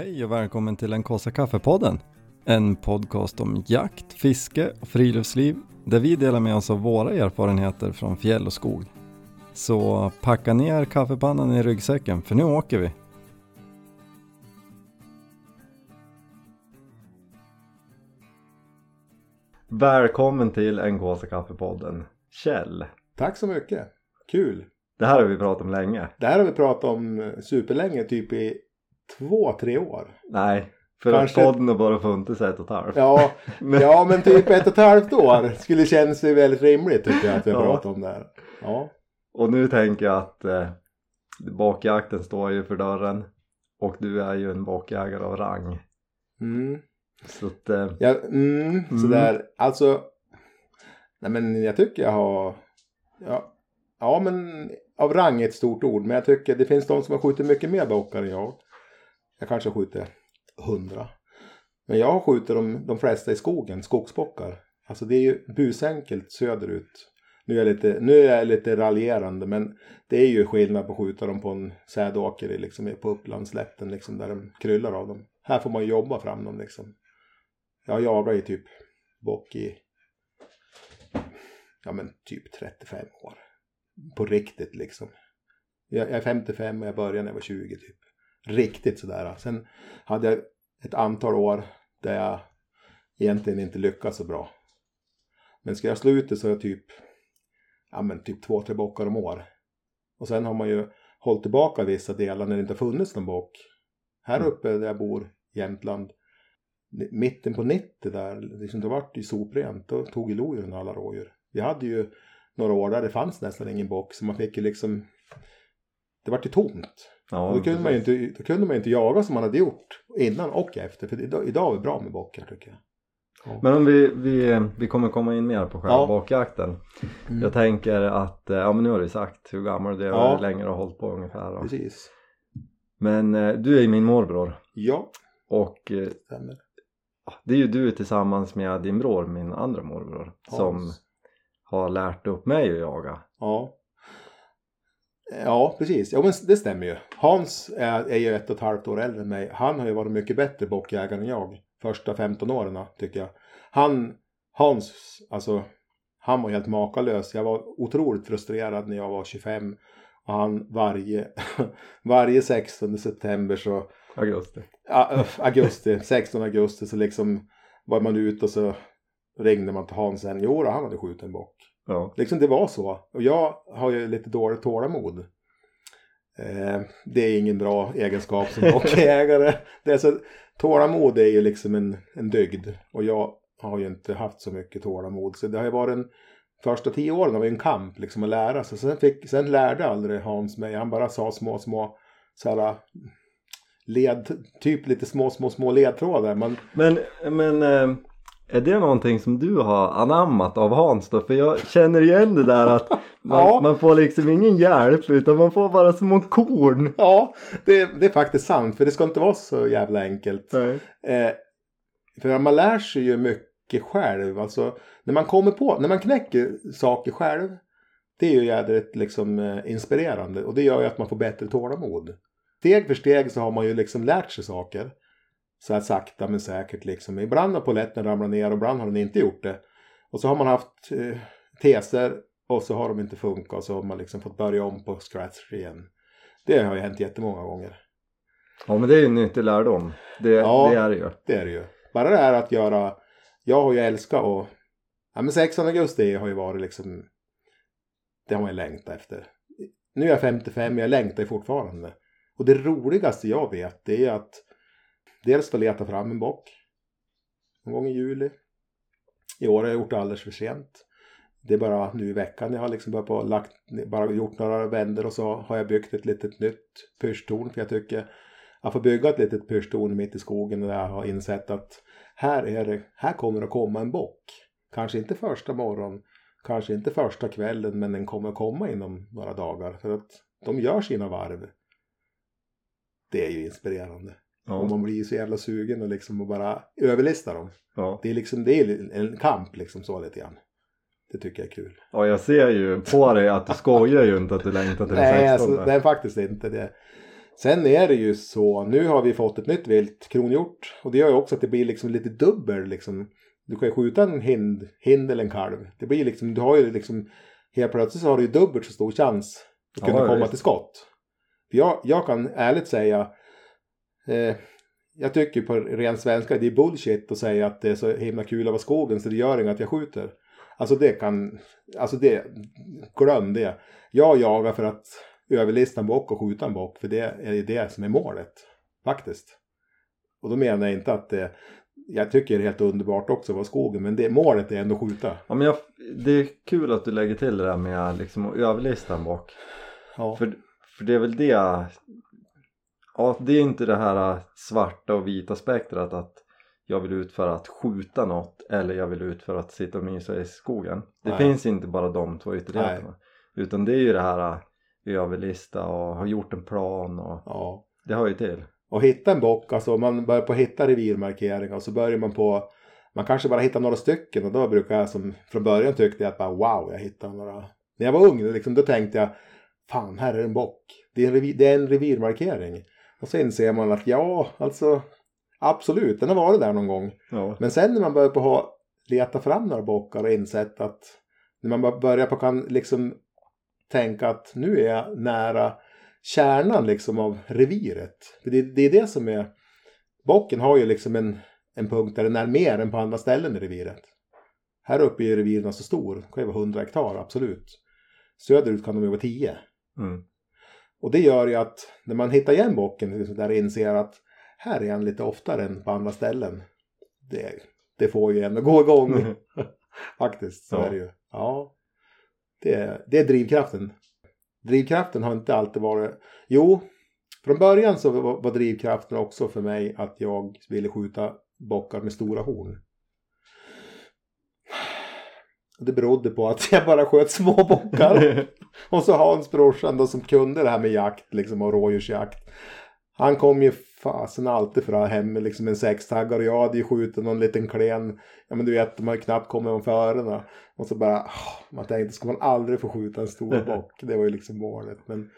Hej och välkommen till den kaffe kaffepodden. En podcast om jakt, fiske och friluftsliv där vi delar med oss av våra erfarenheter från fjäll och skog. Så packa ner kaffepannan i ryggsäcken för nu åker vi. Välkommen till NKs kaffepodden Kjell. Tack så mycket. Kul. Det här har vi pratat om länge. Det här har vi pratat om superlänge, typ i två, tre år. Nej, för Kanske- att podden har bara funnits ett och ett halvt. Ja, Men- ja men typ ett och ett halvt år skulle kännas väldigt rimligt tycker jag att vi har Ja. pratat om det här. Ja, Och nu tänker jag att eh, bakjakten står ju för dörren och du är ju en bakjägare av rang. mm. Så att, eh, ja mm, sådär. Alltså, nej men jag tycker jag har, ja, ja men av rang är ett stort ord, men jag tycker det finns de som har skjutit mycket mer bockar än jag. Jag kanske skjuter hundra. Men jag har skjutit de, de flesta i skogen, skogsbockar. Alltså det är ju busenkelt söderut. Nu är, jag lite, nu är jag lite raljerande men det är ju skillnad på att skjuta dem på en sädåker liksom, på Upplandsslätten liksom, där de kryllar av dem. Här får man jobba fram dem liksom. Jag jagar ju typ bock i ja men typ 35 år. På riktigt liksom. Jag, jag är 55 och jag började när jag var 20 typ. Riktigt sådär. Sen hade jag ett antal år där jag egentligen inte lyckades så bra. Men ska jag slå ut det så är jag typ, ja men typ två, tre bockar om år. Och sen har man ju hållit tillbaka vissa delar när det inte funnits någon bock. Här Mm. uppe där jag bor, Jämtland, mitten på 90 där, liksom det vart ju soprent. Då tog ju lodjuren alla rådjur. Vi hade ju några år där det fanns nästan ingen bock så man fick ju liksom, det vart ju tomt. Ja, då kunde, man ju inte, då kunde man ju inte jaga som man hade gjort innan och efter. För idag, idag är det bra med bockar tycker jag. Ja. Men om vi, vi, vi kommer komma in mer på själva Ja. bakjakten. Mm. Jag tänker att, eh, ja men nu har du sagt hur gammal du är och Ja. hur länge du har hållit på ungefär. Då. Precis. Men eh, du är ju min morbror Ja, och eh, stämmer. det är ju du tillsammans med din bror, min andra morbror, som Hans. har lärt upp mig att jaga. Ja. Ja, precis. Ja, men det stämmer ju. Hans är, är ju ett och ett halvt år äldre än mig. Han har ju varit mycket bättre bockjägare än jag. Första 15 åren tycker jag. Han, Hans, alltså han var helt makalös. Jag var otroligt frustrerad när jag var 25. Och han varje, varje 16 september så Augusti. Öff, augusti, 16 augusti så liksom var man ute och så ringde man till Hans sen. Jo, han hade skjutit en bock. Ja. Liksom det var så. Och jag har ju lite dåligt tålamod. Eh, det är ingen bra egenskap som bockjägare. Det är så, tålamod är ju liksom en, en dygd. Och jag har ju inte haft så mycket tålamod. Så det har ju varit en, första tio åren var ju en kamp liksom att lära sig. Sen, fick, sen lärde aldrig Hans mig. Han bara sa små, små så här, led, typ lite små, små, små ledtrådar. Man, Men, men eh, är det någonting som du har anammat av Hans då? För jag känner igen det där att man, Ja. man får liksom ingen hjälp utan man får bara små korn. ja, det, det är faktiskt sant. För det ska inte vara så jävla enkelt. Eh, för man lär sig ju mycket själv. Alltså, när man kommer på, när man knäcker saker själv. Det är ju jädrigt liksom eh, inspirerande. Och det gör ju att man får bättre tålamod. Steg för steg så har man ju liksom lärt sig saker. Så här sakta men säkert liksom. Ibland har polletten ramlat ner och ibland har den inte gjort det. Och så har man haft eh, teser och så har de inte funkat och så har man liksom fått börja om på scratch igen. Det har ju hänt jättemånga gånger. Ja men det är ju en nyttig lärdom. Det, Ja. det är det ju. Det är det ju. Bara det här att göra, jag har ju älskat och, ja men 16 augusti har ju varit liksom, det har man ju längtat efter. Nu är jag 55 men jag längtar ju fortfarande. Och det roligaste jag vet det är att dels att leta fram en bock. Någon gång i juli. I år har jag gjort det alldeles för sent. Det är bara nu i veckan jag har liksom börjat på lagt, bara gjort några vändor och så har jag byggt ett litet nytt pyrschtorn för jag tycker att får bygga ett litet pyrschtorn mitt i skogen där jag har insett att här, är det, här kommer det att komma en bock. Kanske inte första morgon, kanske inte första kvällen, men den kommer att komma inom några dagar. För att de gör sina varv. Det är ju inspirerande. Och Ja. man blir ju så jävla sugen och liksom bara överlista dem. Ja. Det är liksom, det är en kamp liksom så lite grann. Det tycker jag är kul. ja jag ser ju på dig att du skojar ju inte att du längtar till Nej, 16. alltså, är faktiskt inte det. Sen är det ju så, nu har vi fått ett nytt vilt, kronhjort. Och det gör ju också att det blir liksom lite dubbel liksom. Du kan ju skjuta en hind, hind eller en kalv. Det blir liksom, du har ju liksom, helt plötsligt så har du ju dubbelt så stor chans att kunna Ja, komma visst. till skott. För jag, jag kan ärligt säga, eh, jag tycker på ren svenska det är bullshit att säga att det är så himla kul att vara skogen så det gör inget att jag skjuter. Alltså det kan, alltså det, glöm det. Jag jagar för att överlista en bock och skjuta en bock för det är det som är målet. Faktiskt. Och då menar jag inte att det, jag tycker det är helt underbart också att vara skogen men det, målet är ändå att skjuta. Ja, men jag, det är kul att du lägger till det där med liksom att överlista en bock. Ja. För, för det är väl det Ja, det är inte det här svarta och vita spektrat att jag vill ut för att skjuta något eller jag vill ut för att sitta och mysa i skogen. Det Nej. finns inte bara de två ytterligheterna. Utan det är ju det här överlista och ha gjort en plan och ja. det hör ju till. och hitta en bock, alltså man börjar på att hitta revirmarkeringar och så börjar man på man kanske bara hittar några stycken och då brukar jag som från början tyckte jag att bara wow jag hittade några när jag var ung liksom, då tänkte jag fan här är en bock det är en, revir, det är en revirmarkering och så inser man att ja alltså absolut den har varit där någon gång Ja. men sen när man börjar på ha, leta fram några bockar och insett att när man börjar på kan liksom tänka att nu är jag nära kärnan liksom av reviret. För det, det är det som är bocken har ju liksom en, en punkt där den är mer än på andra ställen i reviret. Här uppe är reviren så stor, det kan ju vara 100 hektar absolut. Söderut kan de ju vara 10. Mm. Och det gör ju att när man hittar igen bocken liksom där inser att här är han lite oftare än på andra ställen. Det, det får ju ändå gå igång. Faktiskt, så Ja. är det ju. Ja. Det, det är drivkraften. Drivkraften har inte alltid varit... Jo, från början så var, var drivkraften också för mig att jag ville skjuta bockar med stora horn. Det berodde på att jag bara sköt små bockar. Och så Hans brorsan då som kunde det här med jakt liksom och rådjursjakt. Han kom ju fasen alltid fram hem med liksom en sextaggare och jag hade ju skjutit någon liten klen. Ja men du vet, de har ju knappt kommit om förarna. Och så bara, man tänkte ska man aldrig få skjuta en stor bock. Det var ju liksom målet. Men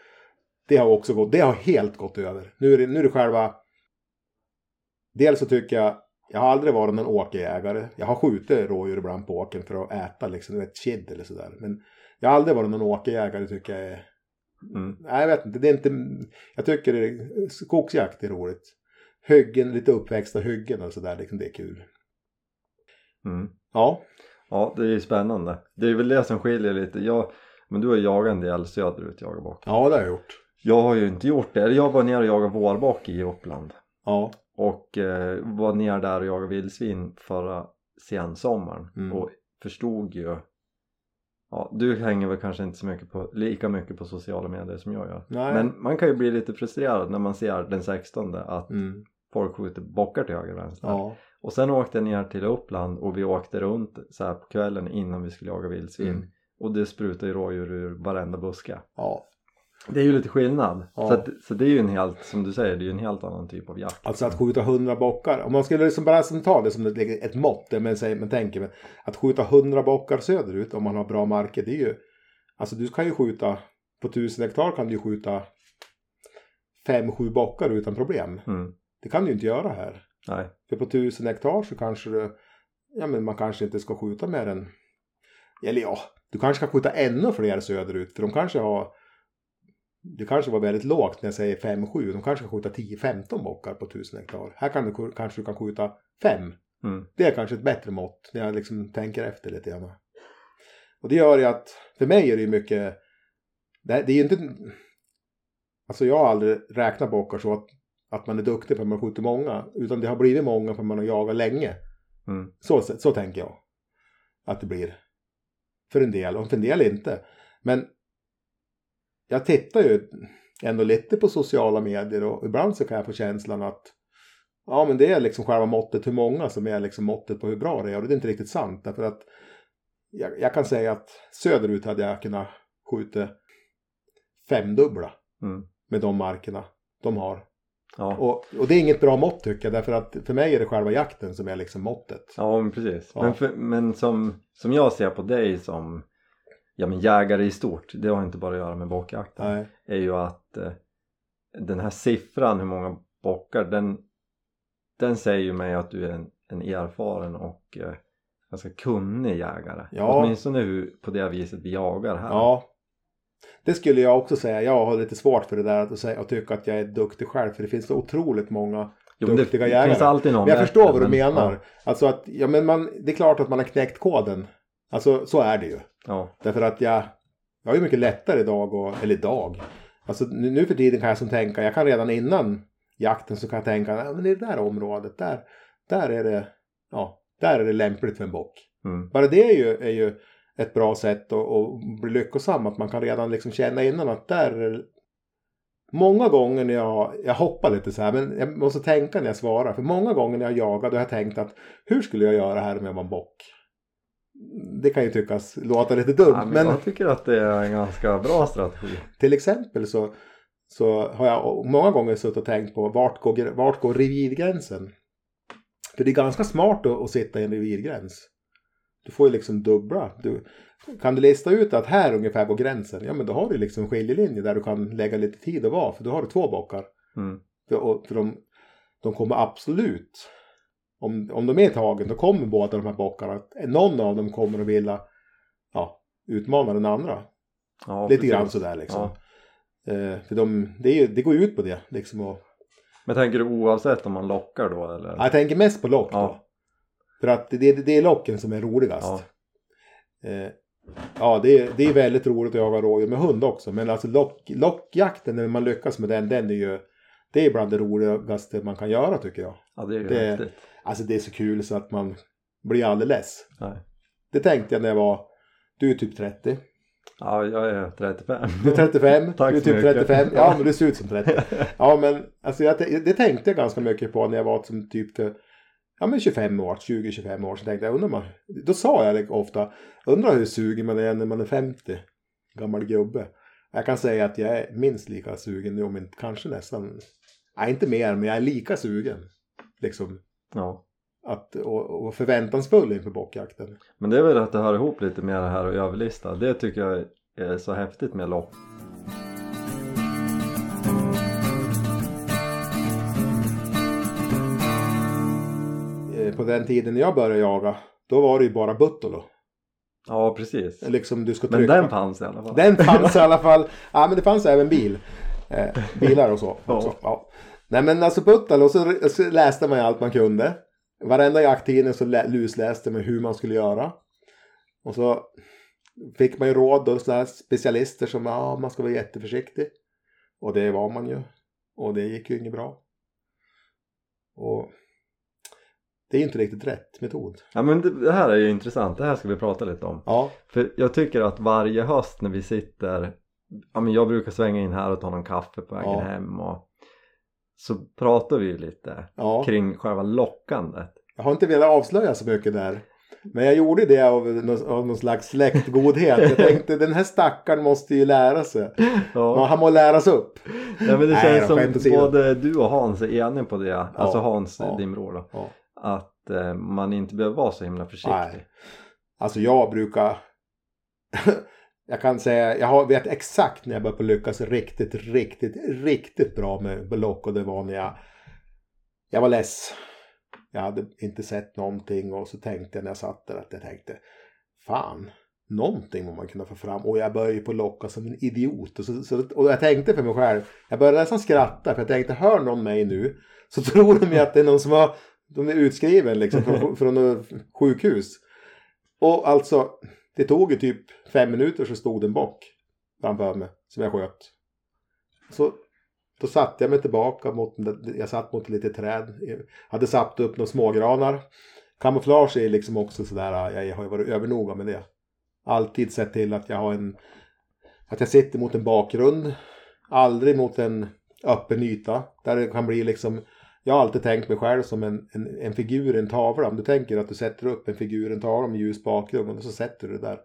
det har också gått, det har helt gått över. Nu är det, nu är det själva, dels så tycker jag, jag har aldrig varit någon åkerjägare. Jag har skjutit rådjur ibland på åkern för att äta liksom, du vet, kid eller sådär. Men jag har aldrig varit någon åkerjägare tycker jag är Mm. Nej, jag vet inte. Det är inte... Jag tycker det är... skogsjakt är roligt. Hyggen, lite uppväxta hyggen och sådär. Liksom, det är kul. Mm. Ja. Ja, det är ju spännande. Det är väl det som skiljer lite. Jag, men du har jagat en del söderut, jagat bock. Ja, det har jag gjort. Jag har ju inte gjort det. Eller Jag var nere och jagade vårbock i Uppland. Ja. Och eh, var ner där och jagade vildsvin förra sensommaren. Mm. Och förstod ju Ja, du hänger väl kanske inte så mycket på, lika mycket på sociala medier som jag gör. Nej. Men man kan ju bli lite frustrerad när man ser den 16 att Mm. folk skjuter bockar till höger och vänster. Ja. Och sen åkte jag ner till Uppland och vi åkte runt så här på kvällen innan vi skulle jaga vildsvin. Mm. Och det sprutar ju rådjur ur varenda buske. Ja. Det är ju lite skillnad. Ja. Så, att, så det är ju en helt, som du säger, det är ju en helt annan typ av jakt. Alltså att skjuta hundra bockar. Om man skulle liksom bara ta det som ett, ett mått. det Men, säg, men tänker men att skjuta hundra bockar söderut om man har bra marker. Det är ju. Alltså du kan ju skjuta. På tusen hektar kan du ju skjuta. Fem, sju bockar utan problem. Mm. Det kan du ju inte göra här. Nej. För på tusen hektar så kanske du, ja men man kanske inte ska skjuta mer än, eller ja, du kanske ska skjuta ännu fler söderut. För de kanske har, det kanske var väldigt lågt när jag säger 5-7. De kanske ska skjuta 10-15 bockar på tusen hektar. Här kan du kanske du kan skjuta 5. Mm. Det är kanske ett bättre mått när jag liksom tänker efter lite grann. Och det gör ju att, för mig är det ju mycket, det, det är ju inte, alltså jag har aldrig räknat bockar så att, att man är duktig för att man skjuter många. Utan det har blivit många för att man har jagat länge. Mm. Så, så tänker jag. Att det blir. För en del, och för en del inte. Men jag tittar ju ändå lite på sociala medier och ibland så kan jag få känslan att ja men det är liksom själva måttet hur många som är liksom måttet på hur bra det är och det är inte riktigt sant därför att jag, jag kan säga att söderut hade jag kunnat skjuta femdubbla Mm. med de markerna de har. Ja. Och, och det är inget bra mått tycker jag därför att för mig är det själva jakten som är liksom måttet. Ja men precis. Ja. Men, för, men som, som jag ser på dig som ja, men jägare i stort, det har inte bara att göra med bockjakten. Nej. Är ju att eh, den här siffran hur många bockar den, den säger ju mig att du är en, en erfaren och eh, ganska kunnig jägare. Ja. Åtminstone hur, på det viset vi jagar här. Ja. Det skulle jag också säga. Jag har lite svårt för det där att säga och tycka att jag är duktig själv. För det finns så otroligt många Jo, duktiga det jägare. finns alltid någon Men jag bättre, förstår vad du men- menar. Ja, Alltså att, ja men man, det är klart att man har knäckt koden. Alltså så är det ju. Ja, Därför att jag, jag har ju mycket lättare idag, och, eller idag. Alltså nu, nu för tiden kan jag som tänka, jag kan redan innan jakten så kan jag tänka, ja, men i det där området, där, där är det, ja, där är det lämpligt för en bock. mm, Bara det är ju, är ju ett bra sätt att, att bli lyckosam, att man kan redan liksom känna innan att där Många gånger när jag, jag hoppar lite så här, men jag måste tänka när jag svarar. För många gånger när jag jagar då har jag tänkt att hur skulle jag göra här om jag var en bock? Det kan ju tyckas låta lite dumt, ja, men, men jag tycker att det är en ganska bra strategi. till exempel så, så har jag många gånger suttit och tänkt på vart går, vart går revirgränsen? För det är ganska smart att, att sitta i en revirgräns. Du får ju liksom dubbla. Du, kan du lista ut att här ungefär går gränsen? Ja men då har du liksom en skiljelinje där du kan lägga lite tid och vara. För då har du två bockar. Mm, För, och, för de, de kommer absolut, om, om de är tagen, då kommer båda de här bockarna, någon av dem kommer att vilja ja, utmana den andra. ja, Lite precis. grann sådär liksom. Ja. Eh, för de, det, är, det går ju ut på det. Liksom, och, Men tänker du oavsett om man lockar då eller? jag tänker mest på lock då. För att det, det, det är locken som är roligast. Ja. Eh, ja, det, är- det är väldigt roligt att jaga rådjur med hund också. Men alltså lock, lockjakten, när man lyckas med den, den är ju... Det är bland det roligaste man kan göra tycker jag. ja, det är ju Det- häftigt. Alltså det är så kul så att man blir aldrig less. Nej. Det tänkte jag när jag var... Du är typ 30. Ja, jag är 35. Du är 35. Tack du är typ mycket. 35. Ja, men du ser ut som 30. Ja, men alltså jag, det tänkte jag ganska mycket på när jag var som typ för, ja, men 25 år, 20-25 år. Så tänkte jag, undrar man, då sa jag det ofta, undrar hur sugen man är när man är 50. Gammal gubbe. Jag kan säga att jag är minst lika sugen nu, om inte kanske nästan, nej inte mer, men jag är lika sugen. Liksom, Ja. att, och, och förväntansfull inför bockjakten. Men det är väl att det hör ihop lite med det här och överlista. Det tycker jag är så häftigt med lock. Eh, På den tiden jag började jaga, då var det ju bara buttolo. Ja, precis. Liksom du ska Men den fanns i alla fall. Den fanns i alla fall. Ja men det fanns även bil. Eh, bilar och så. Ja. Ja. Nej men alltså Puttalo så, så läste man ju allt man kunde. Varenda jakttidning så lä- lusläste man hur man skulle göra. Och så fick man ju råd och sådana här specialister som ja man ska vara jätteförsiktig. Och det var man ju. Och det gick ju inget bra. Och det är inte riktigt rätt metod. Ja men det, det här är ju intressant, det här ska vi prata lite om. Ja, För jag tycker att varje höst när vi sitter, ja men jag brukar svänga in här och ta någon kaffe på vägen Ja. hem och så pratar vi ju lite ja. kring själva lockandet. Jag har inte velat avslöja så mycket där. Men jag gjorde det av, nå- av någon slags släktgodhet. Jag tänkte den här stackaren måste ju lära sig. Ja, han må läras upp. ja men det Nej känns som åsido. både du och Hans är eniga på det, alltså Hans, ja. din bror då, Ja. att eh, man inte behöver vara så himla försiktig. Nej. Alltså jag brukar... jag kan säga, jag vet exakt när jag började på lyckas riktigt, riktigt, riktigt bra med block. Och det var när jag... Jag var less. Jag hade inte sett någonting och så tänkte jag när jag satt där att jag tänkte Fan, någonting må man kunna få fram. Och jag började ju på att locka som en idiot. Och, så, så, och jag tänkte för mig själv, jag började nästan skratta för jag tänkte hör någon mig nu så tror de ju att det är någon som har, de är utskriven liksom från, från sjukhus. Och alltså, det tog ju typ fem minuter så stod det en bock framför mig som jag sköt. Så då satte jag mig tillbaka mot, jag satt mot ett litet träd. Jag hade satt upp några smågranar. Kamouflage är liksom också sådär, jag har ju varit övernoga med det. Alltid sett till att jag har en, att jag sitter mot en bakgrund. Aldrig mot en öppen yta. Där det kan bli liksom, jag har alltid tänkt mig själv som en, en, en figur i en tavla. Om du tänker att du sätter upp en figur i en tavla med ljus bakgrund och så sätter du det där.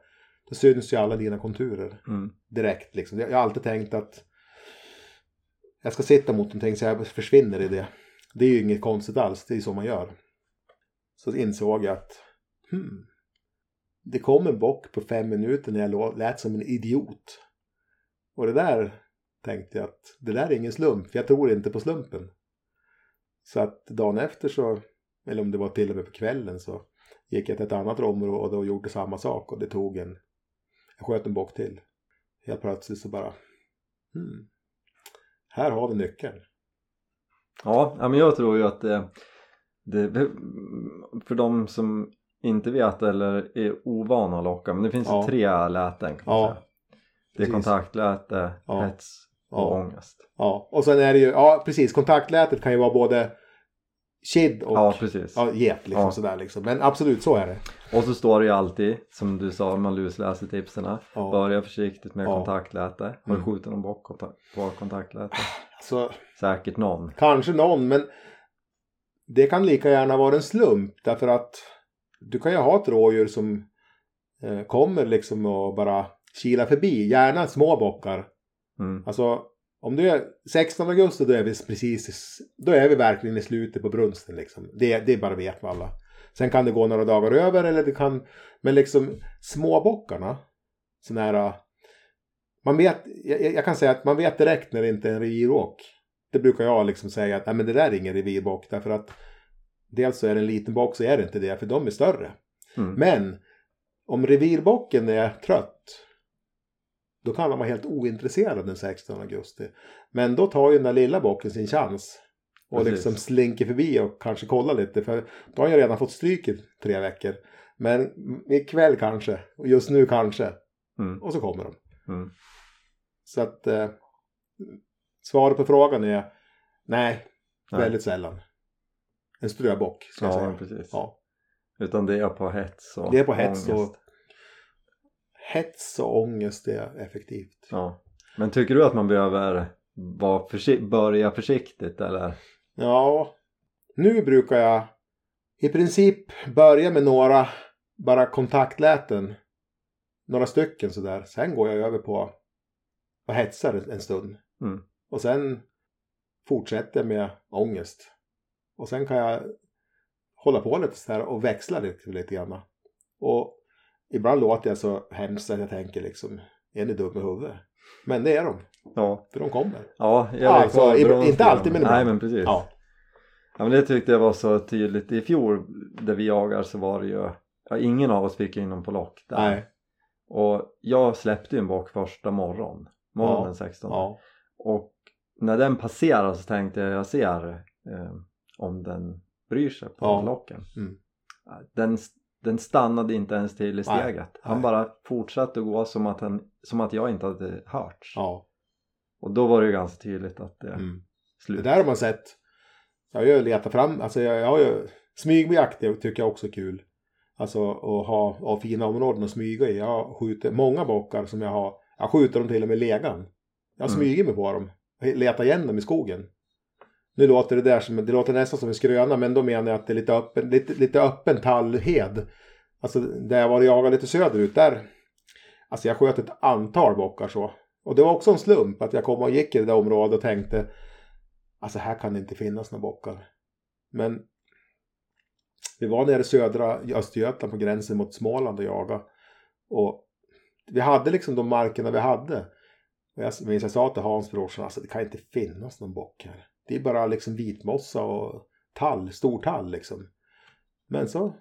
Då syns ju alla dina konturer Mm. direkt. Liksom. Jag jag har alltid tänkt att jag ska sitta mot någonting så jag försvinner i det. Det är ju inget konstigt alls, det är så man gör. Så insåg jag att hmm, det kom en bock på fem minuter när jag lät som en idiot. Och det där, tänkte jag att det där är ingen slump, för jag tror inte på slumpen. Så att dagen efter så, eller om det var till och med på kvällen så gick jag till ett annat område och gjorde samma sak och det tog en, jag sköt en bock till. Helt plötsligt så bara, hmm, här har vi nyckeln. Ja, men jag tror ju att det, det, för de som inte vet eller är ovana att locka, men det finns ja. ju tre läten kan man ja. säga. Det är kontaktläte, ja. hets och ja. ångest. Ja, och sen är det ju, ja precis, kontaktlätet kan ju vara både kid och ja, precis. Ja, get liksom ja. sådär liksom. Men absolut så är det. Och så står det ju alltid, som du sa, man lusläser tipsen. Ja. Börja försiktigt med ja. kontaktläte. Har du mm. skjutit någon bock på kontaktläte? Alltså, Säkert någon. Kanske någon, men det kan lika gärna vara en slump. Därför att du kan ju ha ett rådjur som eh, kommer liksom och bara kilar förbi. Gärna små bockar. Mm. Alltså om du är 16 augusti då är vi precis, då är vi verkligen i slutet på brunsten liksom. Det, det bara vet vi alla. Sen kan det gå några dagar över eller det kan, men liksom småbockarna, sådana här, man vet, jag, jag, kan säga att man vet direkt när det inte är en revirbock. Det brukar jag liksom säga att nej men det där är ingen revirbock därför att dels så är det en liten bock så är det inte det för de är större. Mm. Men om revirbocken är trött då kan han vara helt ointresserad den 16 augusti. Men då tar ju den där lilla bocken sin chans. Och Precis. liksom slinker förbi och kanske kollar lite. För då har jag redan fått stryk i tre veckor. Men ikväll kanske. Och just nu kanske. Mm. Och så kommer de. Mm. Så att eh, svaret på frågan är nej, nej. väldigt sällan. En ströbock ska ja, jag säga. Precis. Ja, Utan det är på hets och Det är på hets ångest. och hets och ångest är effektivt. Ja. Men tycker du att man behöver vara försi börja försiktigt eller? Ja, nu brukar jag i princip börja med några bara kontaktläten. Några stycken sådär. Sen går jag över på och hetsar en stund. Mm. Och sen fortsätter med ångest. Och sen kan jag hålla på lite sådär och växla lite, lite grann. Och Ibland låter jag så hemskt att jag tänker liksom, är ni dum i huvudet? Men det är de. Ja. För de kommer. Ja, jag alltså, inte alltid men ibland. Nej men precis. Ja. ja men det tyckte jag var så tydligt. I fjol där vi jagar så var det ju, ja, ingen av oss fick in dem på lock där. Nej. Och jag släppte ju en bock första morgon. Morgonen ja. 16. Ja. Och när den passerar så tänkte jag, jag ser eh, om den bryr sig på ja. locken. Mm. Den den stannade inte ens till i steget. Nej, han nej. bara fortsatte gå som att, han, som att jag inte hade hörts. Ja. Och då var det ju ganska tydligt att det mm. slut. Det där har man sett. Jag har ju letat fram, alltså jag, jag har ju smygbejakt tycker jag också är kul. Alltså att ha, ha fina områden att smyga i. Jag har skjutit många bockar som jag har, jag skjuter dem till och med legan. Jag har mm. mig på dem. Letat igen dem i skogen. Nu låter det där som, det låter nästan som en skröna men då menar jag att det är lite öppen, lite, lite öppen tallhed. Alltså där jag var och jagade lite söderut där. Alltså jag sköt ett antal bockar så. Och det var också en slump att jag kom och gick i det där området och tänkte. Alltså här kan det inte finnas några bockar. Men vi var nere i södra Östergötland på gränsen mot Småland och jagade. Och vi hade liksom de markerna vi hade. Och jag minns jag sa till Hans brorsan, alltså det kan inte finnas någon bock här. Det är bara liksom vitmossa och tall, stor tall liksom. Men så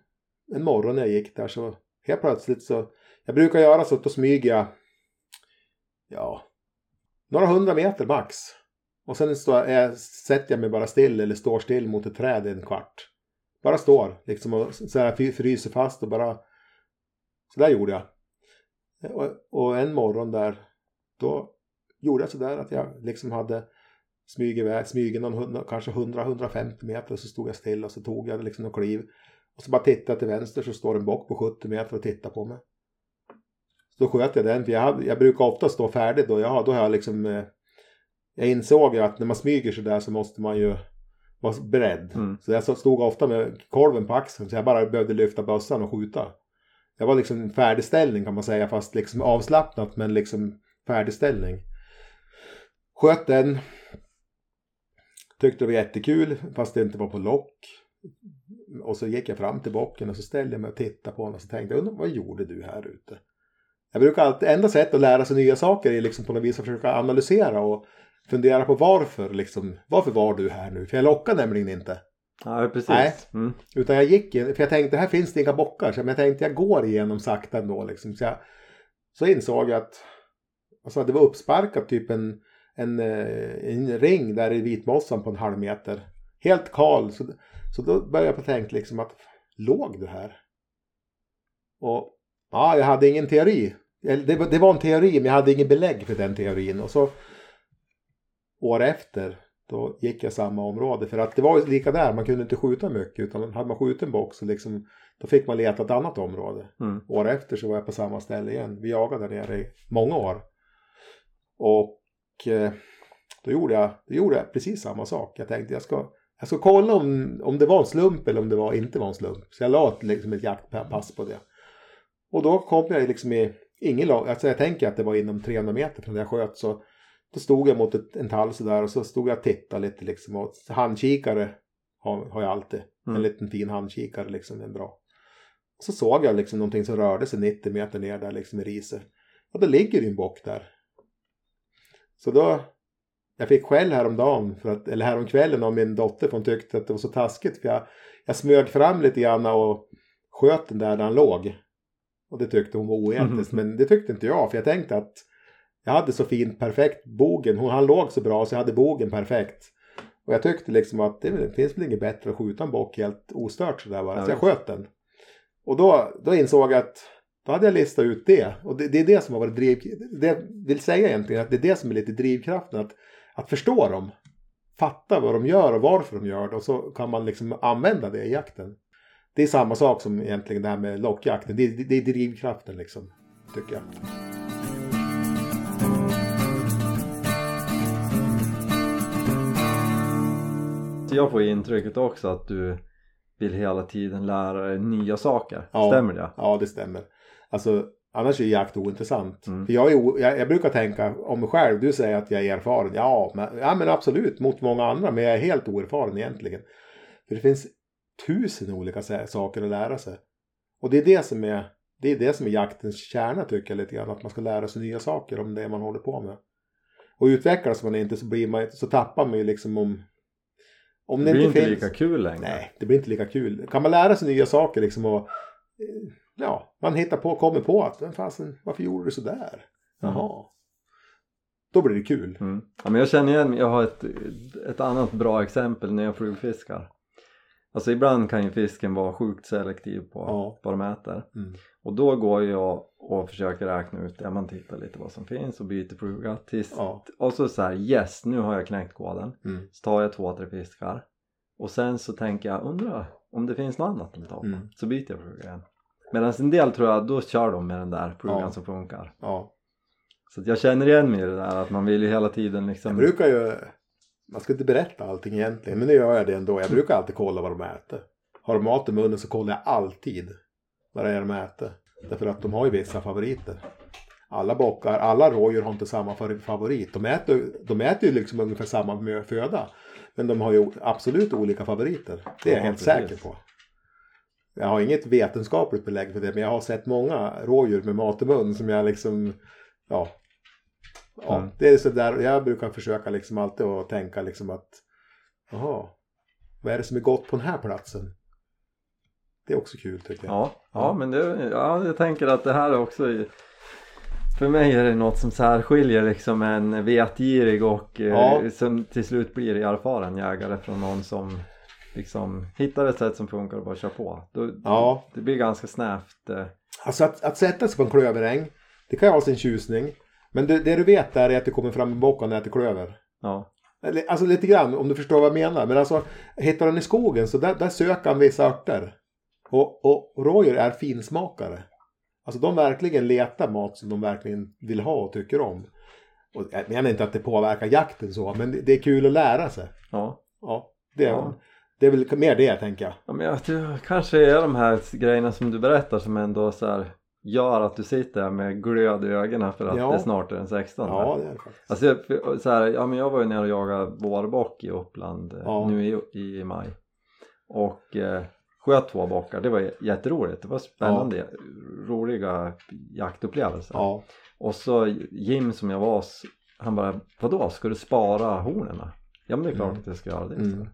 en morgon när jag gick där så helt plötsligt så, jag brukar göra så att då smyger jag, ja, några hundra meter max. Och sen står jag, sätter jag mig bara still eller står still mot ett träd i en kvart. Bara står liksom och så här fryser fast och bara, så där gjorde jag. Och, och en morgon där, då gjorde jag så där att jag liksom hade smyg iväg, smyger någon, kanske 100-150 meter och så stod jag still och så tog jag liksom någon kliv. Och så bara tittade jag till vänster så står en bock på 70 meter och tittar på mig. Så då sköt jag den, för jag, jag brukar ofta stå färdig då. Jag, då har jag liksom... Eh, jag insåg ju att när man smyger så där så måste man ju vara beredd. Mm. Så jag stod ofta med kolven på axeln så jag bara behövde lyfta bössan och skjuta. Det var liksom en färdigställning kan man säga fast liksom avslappnat men liksom färdigställning. Sköt den, Tyckte det var jättekul fast det inte var på lock. Och så gick jag fram till bocken och så ställde jag mig och tittade på honom och så tänkte jag, vad gjorde du här ute? Jag brukar alltid, enda sättet att lära sig nya saker är liksom på något vis att försöka analysera och fundera på varför liksom. Varför var du här nu? För jag lockar nämligen inte. Ja, precis. Nej. Mm. Utan jag gick in, för jag tänkte här finns det inga bockar. Så jag tänkte jag går igenom sakta ändå liksom. Så, jag, så insåg jag att alltså, det var uppsparkat typ en, en, eh, en ring där i vitmossan på en halv meter. Helt kal. Så, så då började jag tänka liksom att låg du här? Och ja, jag hade ingen teori. Det, var- det var en teori men jag hade ingen belägg för den teorin. Och så år efter då gick jag samma område. För att det var lika där, man kunde inte skjuta mycket. Utan hade man skjutit en box så liksom, då fick man leta ett annat område. Mm. År efter så var jag på samma ställe igen. Vi jagade där nere i många år. Och eh, då gjorde jag, då gjorde jag precis samma sak. Jag tänkte jag ska, jag ska kolla om, om det var en slump eller om det var, inte var en slump. Så jag la ett, liksom ett jaktpass på det. Och då kom jag liksom i, ingen lag, alltså jag tänker att det var inom 300 meter från där jag sköt. Så då stod jag mot ett, en tall sådär och så stod jag och tittade lite liksom. Och handkikare har, har jag alltid. Mm. En liten fin handkikare liksom, en bra. Och så såg jag liksom någonting som rörde sig 90 meter ner där liksom i riset. Och då ligger det en bock där. Så då, jag fick skäll häromdagen, för att, eller häromkvällen av min dotter för hon tyckte att det var så taskigt. För jag, jag smög fram lite grann och sköt den där, där han låg. Och det tyckte hon var oetiskt, men det tyckte inte jag. För jag tänkte att jag hade så fint perfekt bogen. Hon, han låg så bra så jag hade bogen perfekt. Och jag tyckte liksom att det, finns väl inget bättre att skjuta en bock helt ostört sådär bara. Så jag sköt den. Och då, då insåg jag att då hade jag listat ut det. Och det, det är det som har varit driv... Det jag vill säga egentligen att det är det som är lite drivkraften. Att, att förstå dem. Fatta vad de gör och varför de gör det. Och så kan man liksom använda det i jakten. Det är samma sak som egentligen det här med lockjakten. Det, det, det är drivkraften liksom. Tycker jag. Jag får intrycket också att du vill hela tiden lära dig nya saker. Ja. Stämmer det? Ja, det stämmer. Alltså, annars är jakt ointressant. Mm. För jag, är jag, jag brukar tänka om mig själv, du säger att jag är erfaren. Ja men, ja, men absolut, mot många andra. Men jag är helt oerfaren egentligen. För det finns tusen olika saker att lära sig. Och det är det som är, det är det som är jaktens kärna tycker jag lite grann. Att man ska lära sig nya saker om det man håller på med. Och utvecklas man inte så, blir man, så tappar man ju liksom om... Om Det blir inte finns- lika kul längre. Nej, det blir inte lika kul. Kan man lära sig nya saker liksom och eh, ja, man hittar på, kommer på att men fasen, varför gjorde du sådär? Jaha. Då blir det kul. Mm. Ja, men jag känner igen, jag har ett, ett annat bra exempel när jag flugfiskar. Alltså ibland kan ju fisken vara sjukt selektiv på Ja. vad de äter. Mm. Och då går jag och försöker räkna ut, ja man tittar lite vad som finns och byter fluga tills, Ja. och så så här, yes nu har jag knäckt koden. Mm. Så tar jag två, tre fiskar. Och sen så tänker jag, undrar om det finns något annat att ta på. Mm. Så byter jag fluga igen. Medan en del tror jag, då kör de med den där flugan Ja. som funkar. Ja. Så jag känner igen mig i det där att man vill ju hela tiden Jag liksom brukar ju, man ska inte berätta allting egentligen, men nu gör jag det ändå. Jag brukar alltid kolla vad de äter. Har de mat i munnen så kollar jag alltid vad det är de äter. Därför att de har ju vissa favoriter. Alla bockar, alla rådjur har inte samma fa- favorit. De äter, de äter ju liksom ungefär samma föda. Men de har ju absolut olika favoriter. Det är jag Ja, helt precis. säker på. Jag har inget vetenskapligt belägg för det, men jag har sett många rådjur med mat i mun som jag liksom, ja. Ja, Mm. det är så där, jag brukar försöka liksom alltid att tänka liksom att, jaha, vad är det som är gott på den här platsen? Det är också kul tycker jag. Ja, ja Ja. men det, ja, jag tänker att det här är också i- för mig är det något som särskiljer liksom en vetgirig och eh, Ja. som till slut blir erfaren jägare från någon som liksom hittar ett sätt som funkar och bara kör på. Då, Ja. Det blir ganska snävt. Eh, Alltså att, att sätta sig på en klöveräng, det kan ju ha sin tjusning. Men det, det du vet där är att det kommer fram en bock och äter klöver. ja, Alltså lite grann, om du förstår vad jag menar. Men alltså, hittar han i skogen så där, där söker han vissa örter. Och, och rådjur är finsmakare. Alltså de verkligen letar mat som de verkligen vill ha och tycker om. Och jag menar inte att det påverkar jakten så, men det, det är kul att lära sig. ja. Ja, det är, Ja. Det är väl mer det tänker jag. ja men jag tror kanske är de här grejerna som du berättar som ändå så här gör att du sitter här med glöd i ögonen för att Ja. det snart är den 16 Ja, det är det faktiskt. Alltså jag, så här, ja men jag var ju nere och jagade vårbock i Uppland eh, Ja. nu i, i maj och eh, sköt två bockar. Det var jätteroligt. Det var spännande, roliga jaktupplevelser. Ja. Och så Jim som jag var han bara Vadå, ska du spara hornen? Ja men det är klart Mm. att jag ska göra det. Mm.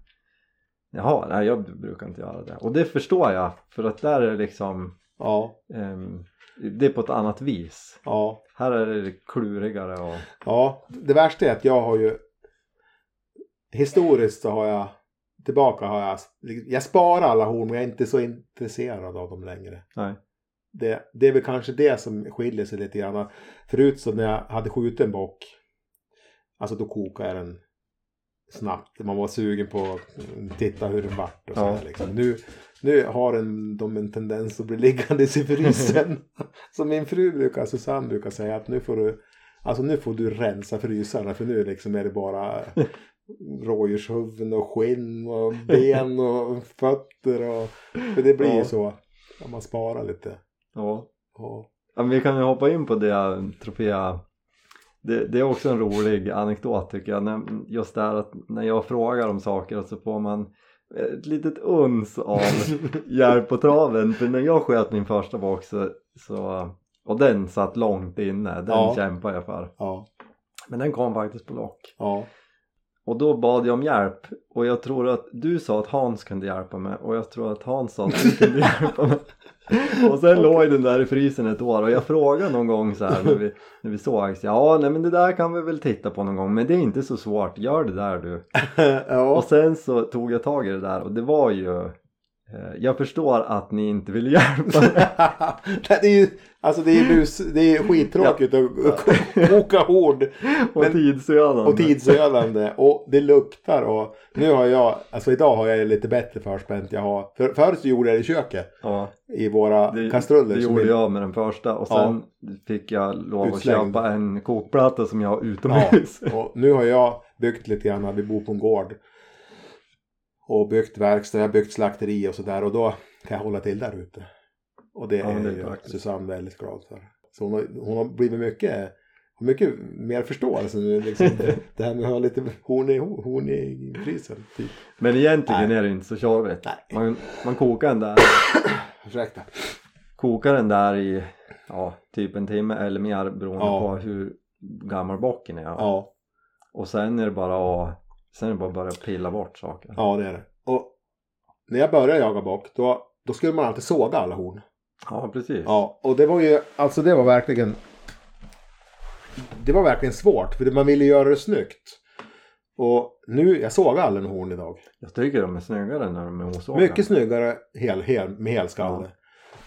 Jaha, nej jag brukar inte göra det. Och det förstår jag för att där är det liksom Ja. ehm, Det är på ett annat vis. Ja. Här är det klurigare och Ja. Det värsta är att jag har ju historiskt så har jag tillbaka har jag jag sparar alla horn men jag är inte så intresserad av dem längre. nej. Det, det är väl kanske det som skiljer sig lite grann. Förut så när jag hade skjutit en bock. Alltså då kokade jag den snabbt. Man var sugen på att titta hur den vart och Ja. sådär liksom. Nu, nu har en, de en tendens att bli liggandes i frysen. så min fru brukar, Susanne brukar säga att nu får du Alltså nu får du rensa frysarna för nu liksom är det bara rådjurshuvuden och skinn och ben och fötter och för det blir ju Ja. så om man sparar lite. Ja. Ja, men vi kan ju hoppa in på det Trofea det, det är också en rolig anekdot tycker jag. När, just det här att när jag frågar om saker så får man ett litet uns av hjälp på traven. För när jag sköt min första box så, så och den satt långt inne, den Ja. kämpade jag för. Ja, men den kom faktiskt på lock. Ja, och då bad jag om hjälp. Och jag tror att du sa att Hans kunde hjälpa mig. Och jag tror att Hans sa att du kunde hjälpa mig och sen låg den där i frysen ett år och jag frågade någon gång så här när vi, när vi sågs ja nej men det där kan vi väl titta på någon gång men det är inte så svårt, gör det där du ja. och sen så tog jag tag i det där och det var ju jag förstår att ni inte vill hjälpa mig. Det är ju, alltså det är, bus, det är skittråkigt att koka hård och tidsödande. och tidsödande. Och det luktar och nu har jag, alltså idag har jag lite bättre förspänt jag har. För, förut så gjorde jag det i köket. Ja, i våra det, kastruller. det gjorde jag med den första och sen fick jag lov att Utslängd. köpa en kokplatta som jag har utomhus. Och nu har jag byggt lite grann, vi bor på en gård. Och byggt verkstad, jag har byggt slakteri och sådär och då kan jag hålla till där ute. Och det Ja, är det är ju praktiskt. Susanne väldigt glad för. Så hon har, hon har blivit mycket, mycket mer förståelse nu. Liksom, det här med att ha lite horn i, horn i frysen. Typ. Men egentligen Nej. är det inte så tjorvigt. Man, man kokar den där Ursäkta. kokar den där i ja, typ en timme eller mer beroende Ja. på hur gammal bocken är. Ja, Och sen är det bara att sen är det bara att börja pilla bort saker. ja det är det. Och när jag började jaga bock då, då skulle man alltid såga alla horn. Ja, precis. Ja, och det var ju, alltså det var verkligen Det var verkligen svårt för man ville göra det snyggt. Och nu, jag såg en horn idag. Jag tycker de är snyggare när de är osågade. Mycket snyggare hel, hel, med helskalle.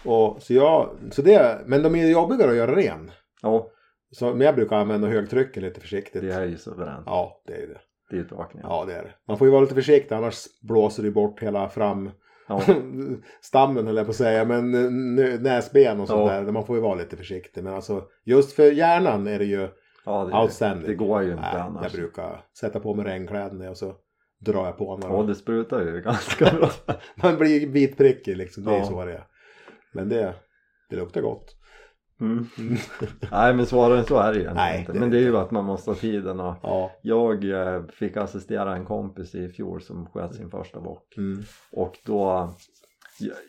Och så jag, så det, men de är jobbigare att göra ren. Ja, Så, men jag brukar använda högtrycken lite försiktigt. det är ju suveränt. Ja, det är det. Det är ett vakning. Ja, det är det. Man får ju vara lite försiktig annars blåser det bort hela fram Ja. stammen höll jag på att säga, men n- näsben och sånt Ja. där. Man får ju vara lite försiktig. Men alltså just för hjärnan är det ju Ja, det, outstanding. det går ju inte Nej, annars. Jag brukar sätta på mig regnkläderna och så drar jag på några. Ja, det sprutar ju ganska bra. Man blir vitprickig liksom, det är Ja. så det är. Men det, det luktar gott. Mm. Mm. Nej, men svårare än så är det egentligen Nej, inte. Men det är ju att man måste ha tiden och Ja. jag eh, fick assistera en kompis i fjol som sköt sin första bock. Mm. Och då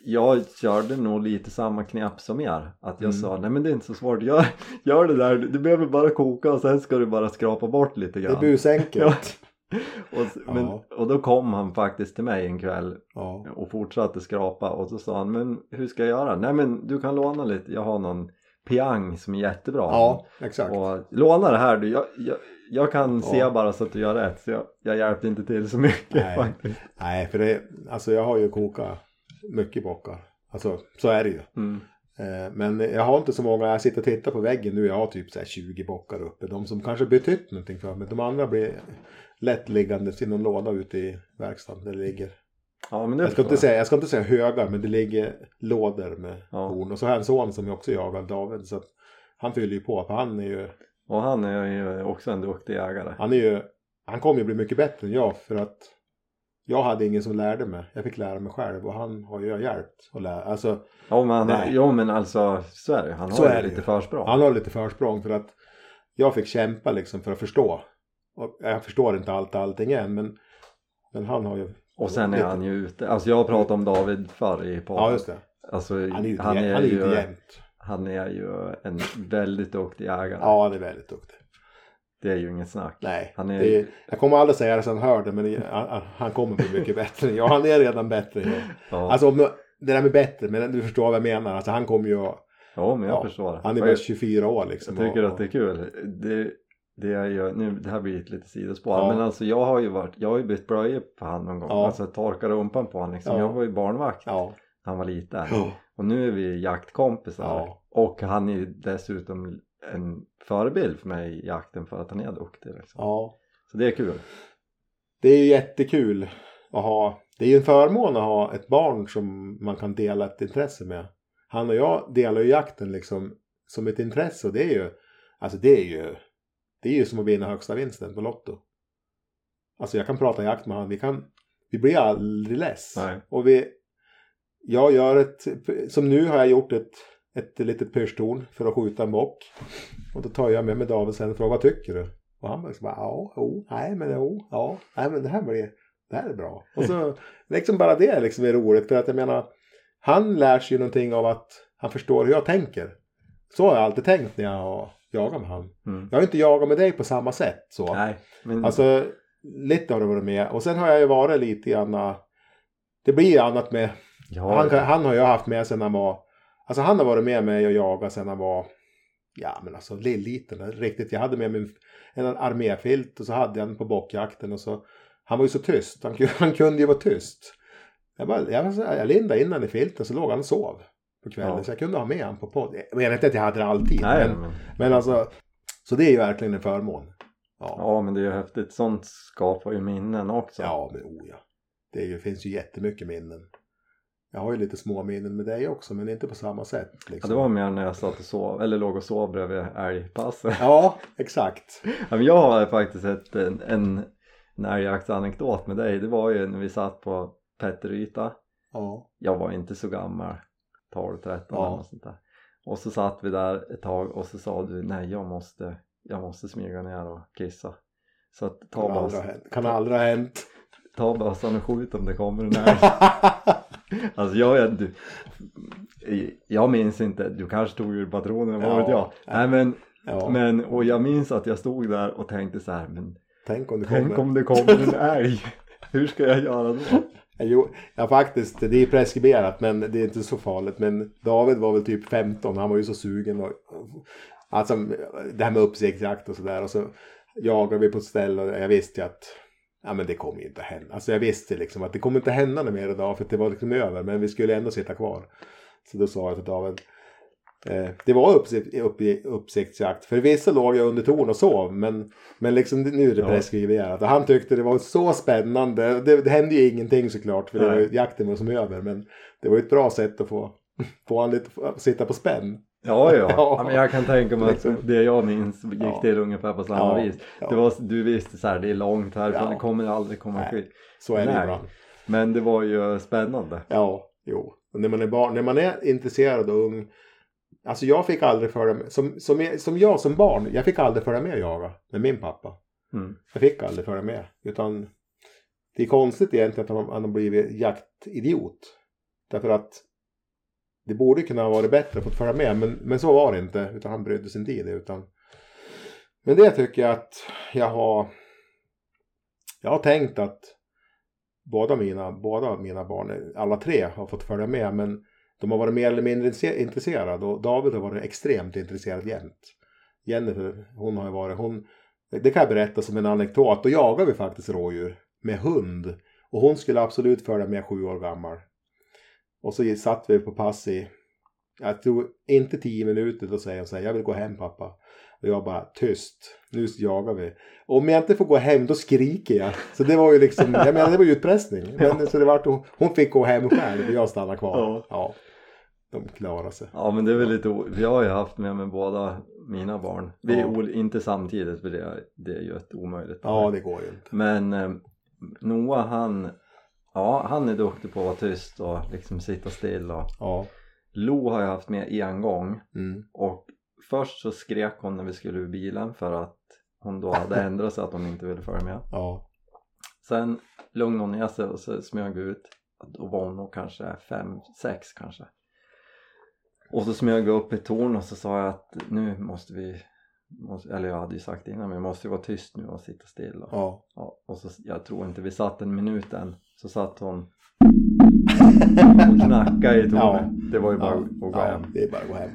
jag, körde nog lite samma knep som er. Att jag Mm. sa nej men det är inte så svårt, gör, gör det där, du behöver bara koka och sen ska du bara skrapa bort lite Det är grann. busenkelt. och, men, Ja. och då kom han faktiskt till mig en kväll Ja. och fortsatte skrapa och så sa han men hur ska jag göra? Nej men du kan låna lite, jag har någon piang som är jättebra. ja, exakt. Och låna det här du, jag, jag, jag kan se Ja. bara så att du gör rätt så jag, jag hjälpte inte till så mycket Nej. faktiskt. Nej, för det, alltså jag har ju kokat mycket bockar. Alltså så är det ju. Mm. Eh, Men jag har inte så många, jag sitter och tittar på väggen nu, jag har typ så här 20 bockar uppe. De som kanske betytt någonting för mig. De andra blir lätt liggandes i någon låda ute i verkstaden där det ligger. Ja men Jag ska, inte säga, jag ska inte säga högar, men det ligger lådor med Ja. horn. Och så har jag en son som jag också jagar, David. Så han fyller ju på, för han är ju, Och han är ju också en duktig jägare. han är ju, han kommer ju bli mycket bättre än jag för att jag hade ingen som lärde mig. Jag fick lära mig själv och han har ju hjälpt att lära. Alltså, Ja men, Nej. jo, men alltså så är det Han Så har ju lite ju. försprång. Han har lite försprång för att jag fick kämpa liksom för att förstå. Och jag förstår inte allt allting än men, men han har ju Och sen är han ju ute, alltså jag har pratat om David förr i podden. Ja just det. Alltså, Han är ju han han är är ju ju, inte jämnt. han är ju en väldigt duktig jägare. Ja han är väldigt duktig. Det är ju inget snack. Nej. Han är- är, jag kommer aldrig säga det sen hör det men han, han kommer bli mycket bättre. Ja han är redan bättre. Ja. Alltså om, det där med bättre, men du förstår vad jag menar. Alltså han kommer ju ja men jag ja, förstår. Han är Och bara jag, 24 år liksom. jag tycker och, att det är kul. Det, det är ju, nu, det här blir ett litet sidospår. Ja. Men alltså jag har ju varit, jag har ju bytt blöjor på han någon gång. Ja. Alltså torkat rumpan på honom liksom. Ja. Jag var ju barnvakt Ja. när han var liten. Och nu är vi jaktkompisar. Ja. Och han är ju dessutom en förebild för mig i jakten för att han är duktig. Liksom. Så det är kul. Det är ju jättekul att ha. Det är ju en förmån att ha ett barn som man kan dela ett intresse med. Han och jag delar ju jakten liksom som ett intresse och det är ju. Alltså det är ju. Det är ju som att vinna högsta vinsten på Lotto. Alltså jag kan prata jakt med honom. Vi kan. Vi blir aldrig less. Nej. Och vi. Jag gör ett. Som nu har jag gjort ett. Ett litet pyrschtorn för att skjuta en bock. Och då tar jag med mig David sen och frågar vad tycker du? Och han bara ja, jo, nej men jo, ja, nej men det här blir, det här är bra. Och så liksom bara det liksom är roligt för att jag menar, han lär sig ju någonting av att han förstår hur jag tänker. Så har jag alltid tänkt när jag har jagat med han. Mm. Jag har inte jagat med dig på samma sätt så. Nej, men Alltså, lite har det varit med. Och sen har jag ju varit lite grann, det blir annat med ja, han, kan- han har jag haft med sen han var, alltså han har varit med mig och jagat sen han var, ja men alltså liten, riktigt. Jag hade med mig en, arméfilt och så hade jag den på bockjakten och så, han var ju så tyst, han, kunde- han kunde ju vara tyst. Jag, bara, jag, jag lindade in den i filten så låg han och sov på kvällen Ja. så jag kunde ha med honom på podd. Jag menar inte att jag hade det alltid, nej, men, men, men alltså, så det är ju verkligen en förmån. Ja, ja men det är ju häftigt. Sånt skapar ju minnen också. ja men oh ja. Det ju, finns ju jättemycket minnen. Jag har ju lite små minnen med dig också men inte på samma sätt. Ja, Liksom. det var mer när jag satt och sov, eller låg och sov bredvid älgpasset. Ja, exakt. Ja, men jag har faktiskt ett, en, en, en älgjaktsanekdot med dig. Det var ju när vi satt på Petteryta. Ja, Jag var inte så gammal, 12-13 Ja. eller något sånt där. Och så satt vi där ett tag och så sa du nej jag måste, jag måste smyga ner och kissa. Så att ta, kan bössan, hänt. Kan aldrig ha hänt. ta bössan och skjut om det kommer en älg. Alltså jag du, jag minns inte, du kanske tog ur patronerna, vad Ja. vet jag. Nej men, ja, men, och jag minns att jag stod där och tänkte så här, men tänk om det tänk kommer. om det kommer en älg. Hur ska jag göra då? Jo, ja faktiskt, det är preskriberat men det är inte så farligt. Men David var väl typ 15, han var ju så sugen. Och, alltså det här med uppsiktsjakt och sådär. Och så jagade vi på ett ställe och jag visste ju att ja, men det kommer ju inte hända. Alltså jag visste liksom att det kommer inte hända något mer idag för det var liksom över. Men vi skulle ändå sitta kvar. Så då sa jag till David. Eh, det var uppsikt, upp, uppsiktsjakt. För vissa låg jag under torn och sov. Men, men liksom nu är det preskriberat. Och han tyckte det var så spännande. Det, det hände ju ingenting såklart. För det var, ju- jakten var som över. Men det var ett bra sätt att få, få han lite, sitta på spänn. Ja, ja. Ja. men jag kan tänka mig att Liksom. det jag minns gick Ja. till ungefär på samma Ja, vis. Det var, du visste så här, det är långt härifrån, Ja. det kommer aldrig komma Nej. skit. Så är det Nej. ibland. Men det var ju spännande. Ja, jo. Och när man är barn, när man är intresserad och ung. Alltså jag fick aldrig följa med. Som, som, som jag som barn, jag fick aldrig följa med och jaga med min pappa. Mm. Jag fick aldrig följa med. Utan det är konstigt egentligen att han, han har blivit jaktidiot. Därför att det borde kunna ha varit bättre att få följa med. Men, men så var det inte. Utan han brydde sig inte i det. Utan... Men det tycker jag att jag har. Jag har tänkt att båda mina, båda mina barn, alla tre har fått följa med. Men de har varit mer eller mindre intresse- intresserade. Och David har varit extremt intresserad jämt. Jennifer, hon har ju varit, hon, det kan jag berätta som en anekdot. Då jagade vi faktiskt rådjur med hund. Och hon skulle absolut följa med sju år gammal. Och så satt vi på pass i, jag tror inte tio minuter. Då säger hon så här, jag vill gå hem pappa. Och jag bara, tyst, nu jagar vi. Och om jag inte får gå hem då skriker jag. Så det var ju liksom, jag menar det var ju utpressning. Men, så det var, hon, hon fick gå hem själv och jag stannade kvar. Ja. De klarade sig. Ja men det är väl lite, o- jag har ju haft med mig båda mina barn. Vi är Ja. inte samtidigt för det, är- det är ju ett omöjligt. Ja, det går ju inte. Men eh, Noah han, ja han är duktig på att vara tyst och liksom sitta still och Ja. Lo har jag haft med en gång Mm. och först så skrek hon när vi skulle ur bilen för att hon då hade ändrat sig att hon inte ville följa med. Ja. sen lugnade hon ner sig och så smög vi ut då var hon nog kanske fem, sex kanske och så smög vi upp i torn och så sa jag att nu måste vi måste, eller jag hade ju sagt innan men vi måste ju vara tyst nu och sitta still och, Ja. ja, och så, jag tror inte vi satt en minut än så satt hon och knackade i tornet Ja. det var ju bara Ja, att gå ja, hem det är bara att gå hem.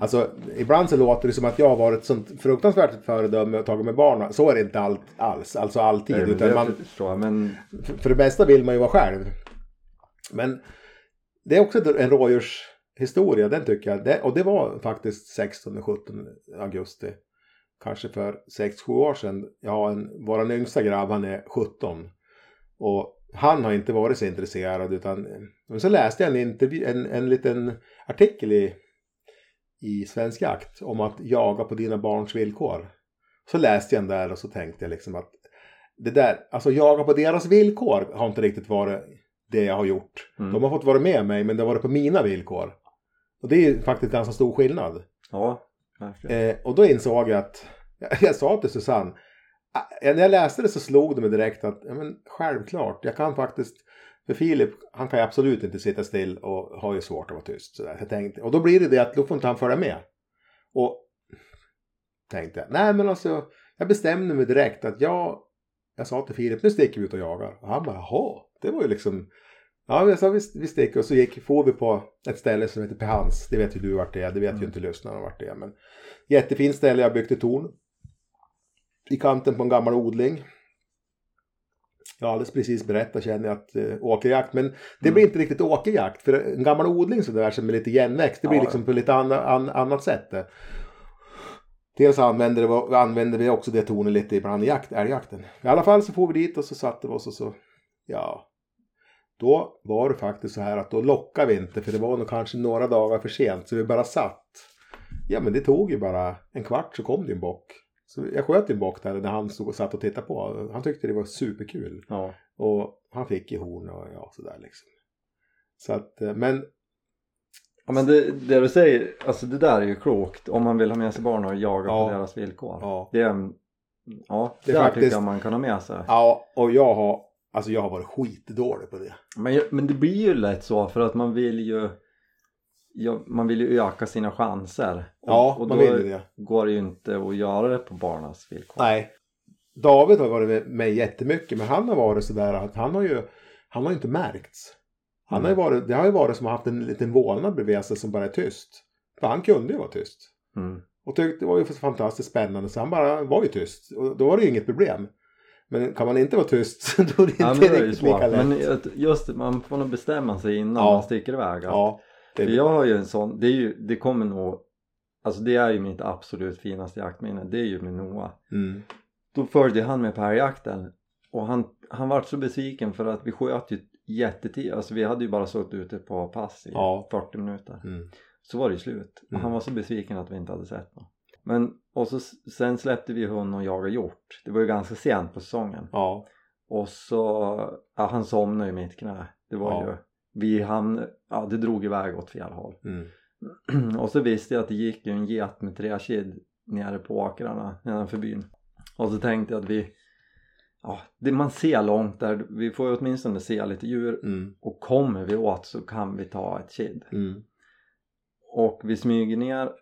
Alltså, ibland så låter det som att jag har varit ett sånt fruktansvärt föredöme och tagit med barnen. Så är det inte allt, alls, alltså alltid. Nej, utan man, jag men för, för det bästa vill man ju vara själv. Men det är också en rådjurshistoria, den tycker jag. Det, och det var faktiskt 16 17 augusti. Kanske för 6-7 år sedan. Har en, våran yngsta grabb, han är 17. Och han har inte varit så intresserad utan men så läste jag en, intervju, en, en liten artikel i, i Svensk Jakt om att jaga på dina barns villkor. Så läste jag den där och så tänkte jag liksom att det där, alltså jaga på deras villkor har inte riktigt varit det jag har gjort. Mm. De har fått vara med mig men det har varit på mina villkor. Och det är ju faktiskt ganska stor skillnad. ja verkligen Eh, och då insåg jag att, jag sa till Susanne, eh, när jag läste det så slog det mig direkt att, ja men självklart, jag kan faktiskt, för Filip, han kan ju absolut inte sitta still och har ju svårt att vara tyst. Sådär. Jag tänkte, och då blir det det att då får inte han följa med. Och tänkte jag, nej men alltså, jag bestämde mig direkt att jag, jag sa till Filip, nu sticker vi ut och jagar. Och han bara, jaha, det var ju liksom, ja jag sa vi, vi sticker och så gick, får vi på ett ställe som heter Pehans, det vet ju du vart det är, det vet ju Mm. inte lyssnarna vart det är. Men jättefint ställe, jag byggt ett torn. I kanten på en gammal odling. Jag har alldeles precis berättat känner jag att eh, åkerjakt, men det Mm. blir inte riktigt åkerjakt. För en gammal odling sådär som är lite igenväxt, det blir Ja. liksom på lite anna, an, annat sätt. det. Dels använder, det, använder vi också det tornet lite ibland i jakt, älgjakten. I alla fall så får vi dit och så satte vi oss och så, ja. Då var det faktiskt så här att då lockade vi inte för det var nog kanske några dagar för sent så vi bara satt. Ja men det tog ju bara en kvart så kom det en bock. Så jag sköt en bock där när han stod och satt och tittade på. Han tyckte det var superkul. ja Och han fick i horn och ja sådär liksom. Så att, eh, men Ja men det, det du säger, alltså det där är ju klokt om man vill ha med sig barn och jaga Ja. på deras villkor. ja. Det är, ja, Det det är där faktiskt- tycker jag man kan ha med sig. Ja, och jag har, alltså jag har varit skitdålig på det. Men, men det blir ju lätt så för att man vill ju ja, man vill ju öka sina chanser. Och, Ja, och man då vill ju det. går det ju inte att göra det på barnas villkor. Nej. David har varit med mig jättemycket men han har varit sådär att han har ju, han har ju inte märkts. Han har ju varit, det har ju varit som att ha haft en liten vålnad bredvid sig som bara är tyst. För han kunde ju vara tyst. Mm. Och tyckte det var ju fantastiskt spännande så han bara var ju tyst. Och då var det ju inget problem. Men kan man inte vara tyst då är det Ja, inte riktigt lika lätt. Men just man får nog bestämma sig innan Ja. man sticker iväg. Ja, det, För Jag har ju en sån, det är ju, det kommer nog Alltså det är ju mitt absolut finaste jaktminne, det är ju med Noah mm, Då följde han med på älgjakten och han, han var så besviken för att vi sköt ju jättetid, alltså vi hade ju bara suttit ute på pass i Ja. 40 minuter mm, Så var det ju slut Mm. han var så besviken att vi inte hade sett något Men, och så sen släppte vi hund och jagade hjort. Det var ju ganska sent på säsongen. Ja, och så, ja han somnade i mitt knä. Det var Ja. ju, vi hamnade, ja det drog iväg åt fel håll. Mm, och så visste jag att det gick ju en get med träkid nere på åkrarna nedanför byn. Och så tänkte jag att vi ja, det, man ser långt där, vi får ju åtminstone se lite djur. Mm, och kommer vi åt så kan vi ta ett kid. Mm, och vi smyger ner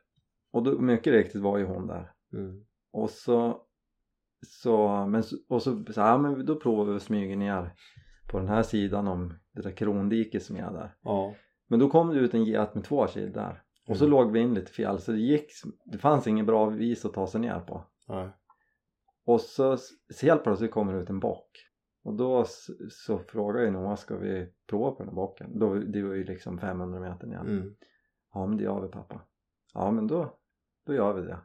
och då, mycket riktigt var ju hon där mm, och så så, men, så- och så, så ja, men då provar vi att smyga ner på den här sidan om det där krondiket som är där ja, Men då kom det ut en get med två kid där och så Mm. låg vi in lite fel så det gick, det fanns ingen bra vis att ta sig ner på. nej, Och så, så helt plötsligt kommer det ut en bock. Och då s- så frågar jag Noah, ska vi prova på den här bocken? Då, det var ju liksom 500 meter ner. mm, Ja men det gör vi pappa. Ja men då, då gör vi det.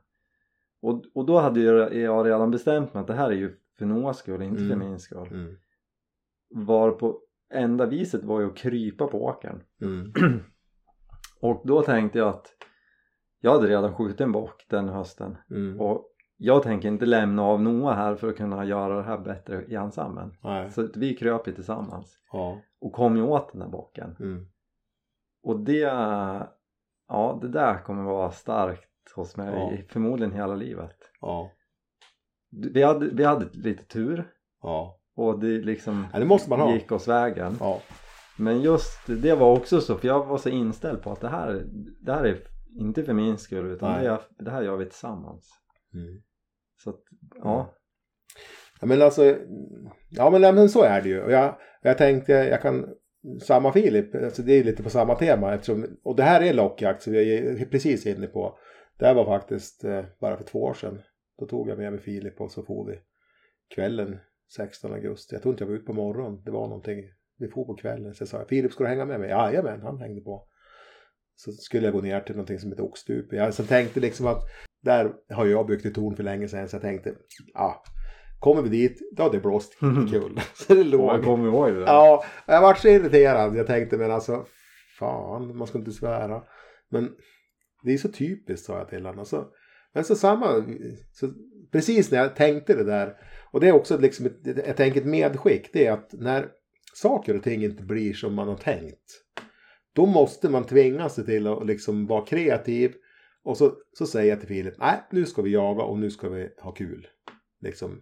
Och, och då hade jag, jag redan bestämt mig att det här är ju för Noahs skull, inte för Mm. min skull. mm, Var på enda viset var ju att krypa på åkern. mm, Och då tänkte jag att jag hade redan skjutit en bock den hösten. Mm, och jag tänker inte lämna av Noah här för att kunna göra det här bättre i ensam nej, Så vi kröp ju tillsammans. Ja, och kom ju åt den här bocken. Mm, och det, ja det där kommer vara starkt hos mig Ja. förmodligen hela livet. ja, Vi hade, vi hade lite tur ja, och det liksom Ja, det måste man ha. gick oss vägen. Ja. Men just det var också så för jag var så inställd på att det här, det här är inte för min skull utan Nej. det, är, det här gör vi tillsammans. Mm. Så att, ja. Ja men alltså, ja men, men så är det ju. Och jag, jag tänkte, jag kan, samma Filip, alltså det är lite på samma tema eftersom, och det här är lockjakt som vi är precis inne på. Det här var faktiskt eh, bara för två år sedan. Då tog jag med mig Filip och så får vi kvällen 16 augusti. Jag tror inte jag var ute på morgonen. Det var någonting, vi får på kvällen. Så jag sa, Filip ska du hänga med mig? Jajamän, han hängde på. Så skulle jag gå ner till någonting som heter Oxstup. Jag så tänkte liksom att där har jag byggt ett torn för länge sedan så jag tänkte, ja, kommer vi dit, då har det blåst kul. så det Och jag låg. kommer ihåg det där. Ja, jag vart så irriterad. Jag tänkte, men alltså, fan, man ska inte svära. Men det är så typiskt, sa jag till honom. Så, men så samma, så precis när jag tänkte det där, och det är också liksom ett, jag tänker ett medskick, det är att när saker och ting inte blir som man har tänkt, då måste man tvinga sig till att liksom vara kreativ. Och så, så säger jag till Filip, nej, nu ska vi jaga och nu ska vi ha kul. Liksom.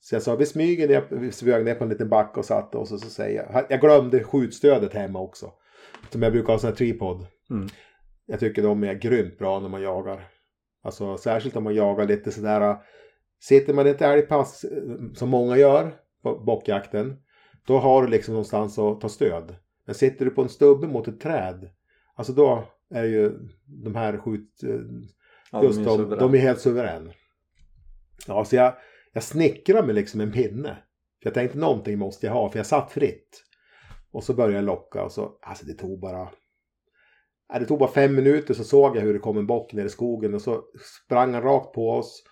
Så jag sa, vi smyger ner, vi smög ner på en liten backe och satte oss och så säger jag, jag glömde skjutstödet hemma också. Som jag brukar ha sån här tripod. Mm. Jag tycker de är grymt bra när man jagar. Alltså särskilt om man jagar lite sådär. Sitter man i ett älgpass eh, som många gör på bockjakten. Då har du liksom någonstans att ta stöd. Men sitter du på en stubbe mot ett träd. Alltså då är ju de här skjut... eh, Ja, Just är de, suveräna. de är helt suverän. Ja, så jag, jag snickrar med liksom en pinne. För jag tänkte någonting måste jag ha, för jag satt fritt. Och så började jag locka och så, alltså det tog bara... Äh, det tog bara fem minuter så såg jag hur det kom en bock ner i skogen och så sprang han rakt på oss.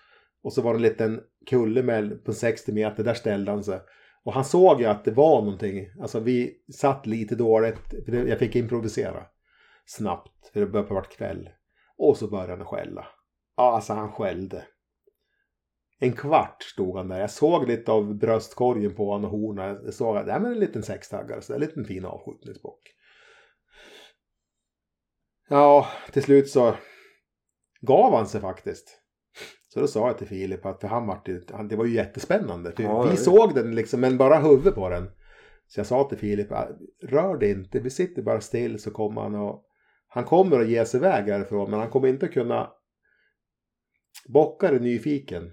Och så var det en liten kulle med, på 60 meter, där ställde han sig. Och han såg ju att det var någonting, alltså vi satt lite dåligt, för jag fick improvisera snabbt, för det började vara kväll. Och så började han skälla. Ja, alltså han skällde. En kvart stod han där. Jag såg lite av bröstkorgen på honom och hornen. Jag såg att det är en liten sextaggare, så det är en liten fin avskjutningsbock. Ja, till slut så gav han sig faktiskt. Så då sa jag till Filip att för han han, det var ju jättespännande. Ja, vi det- såg den liksom, men bara huvudet på den. Så jag sa till Filip, "Ah, rör det inte, vi sitter bara still så kommer han och han kommer att ge sig iväg härifrån men han kommer inte kunna Bockar är nyfiken.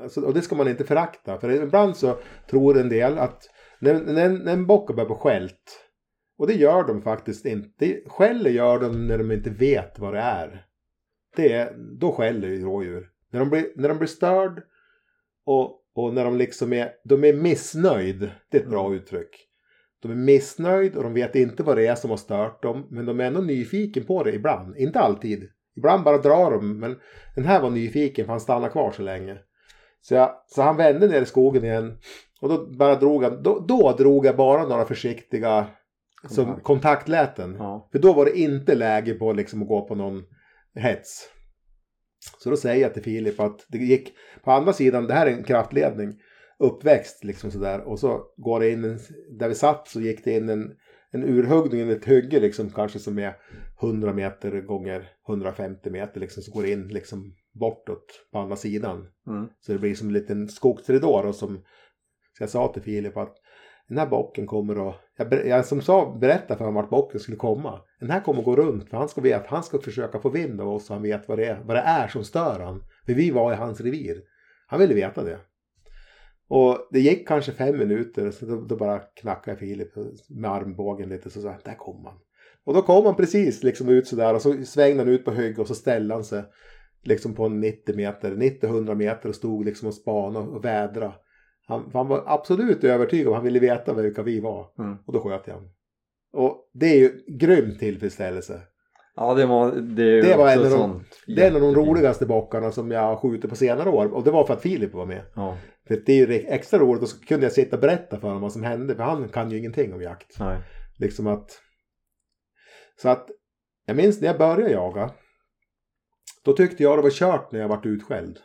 Alltså, och det ska man inte förakta. För ibland så tror en del att när, när, när en bock börjar på skält. Och det gör de faktiskt inte. Skäller gör de när de inte vet vad det är. Det är då skäller ju rådjur. När de blir, när de blir störd och, och när de liksom är, de är missnöjd. Det är ett bra uttryck. De är missnöjd och de vet inte vad det är som har stört dem. Men de är ändå nyfiken på det ibland. Inte alltid. Ibland bara drar de. Men den här var nyfiken för han stannade kvar så länge. Så, jag, så han vände ner i skogen igen. Och då bara drog han, då, då drog jag bara några försiktiga som Kontakt. kontaktläten. Ja. För då var det inte läge på liksom att gå på någon hets. Så då säger jag till Filip att det gick på andra sidan, det här är en kraftledning, uppväxt liksom sådär. Och så går det in, en, där vi satt så gick det in en, en urhuggning, ett hygge liksom kanske som är 100 meter gånger 150 meter liksom. Så går det in liksom bortåt på andra sidan. Mm. Så det blir som en liten skogsridå då som så jag sa till Filip att den här bocken kommer att, jag, jag som sa, berättade för honom vart bocken skulle komma. Den här kommer gå runt för han ska veta, han ska försöka få vind av oss så han vet vad det är, vad det är som stör han. För vi var i hans revir. Han ville veta det. Och det gick kanske fem minuter så då, då bara knackade jag Filip med armbågen lite så sa jag, där kom han. Och då kom han precis liksom ut sådär och så svängde han ut på hög och så ställde han sig liksom på en 90 meter, 90-100 meter och stod liksom och spanade och vädra. Han, han var absolut övertygad om han ville veta vilka vi var. Mm. Och då sköt jag honom. Och det är ju grym tillfredsställelse. Ja, det var, det Det var en av de- Det är en av de roligaste bockarna som jag har skjutit på senare år. Och det var för att Filip var med. Ja, För det är ju extra roligt och så kunde jag sitta och berätta för honom vad som hände. För han kan ju ingenting om jakt. nej. Liksom att... Så att jag minns när jag började jaga. Då tyckte jag det var kört när jag vart utskälld.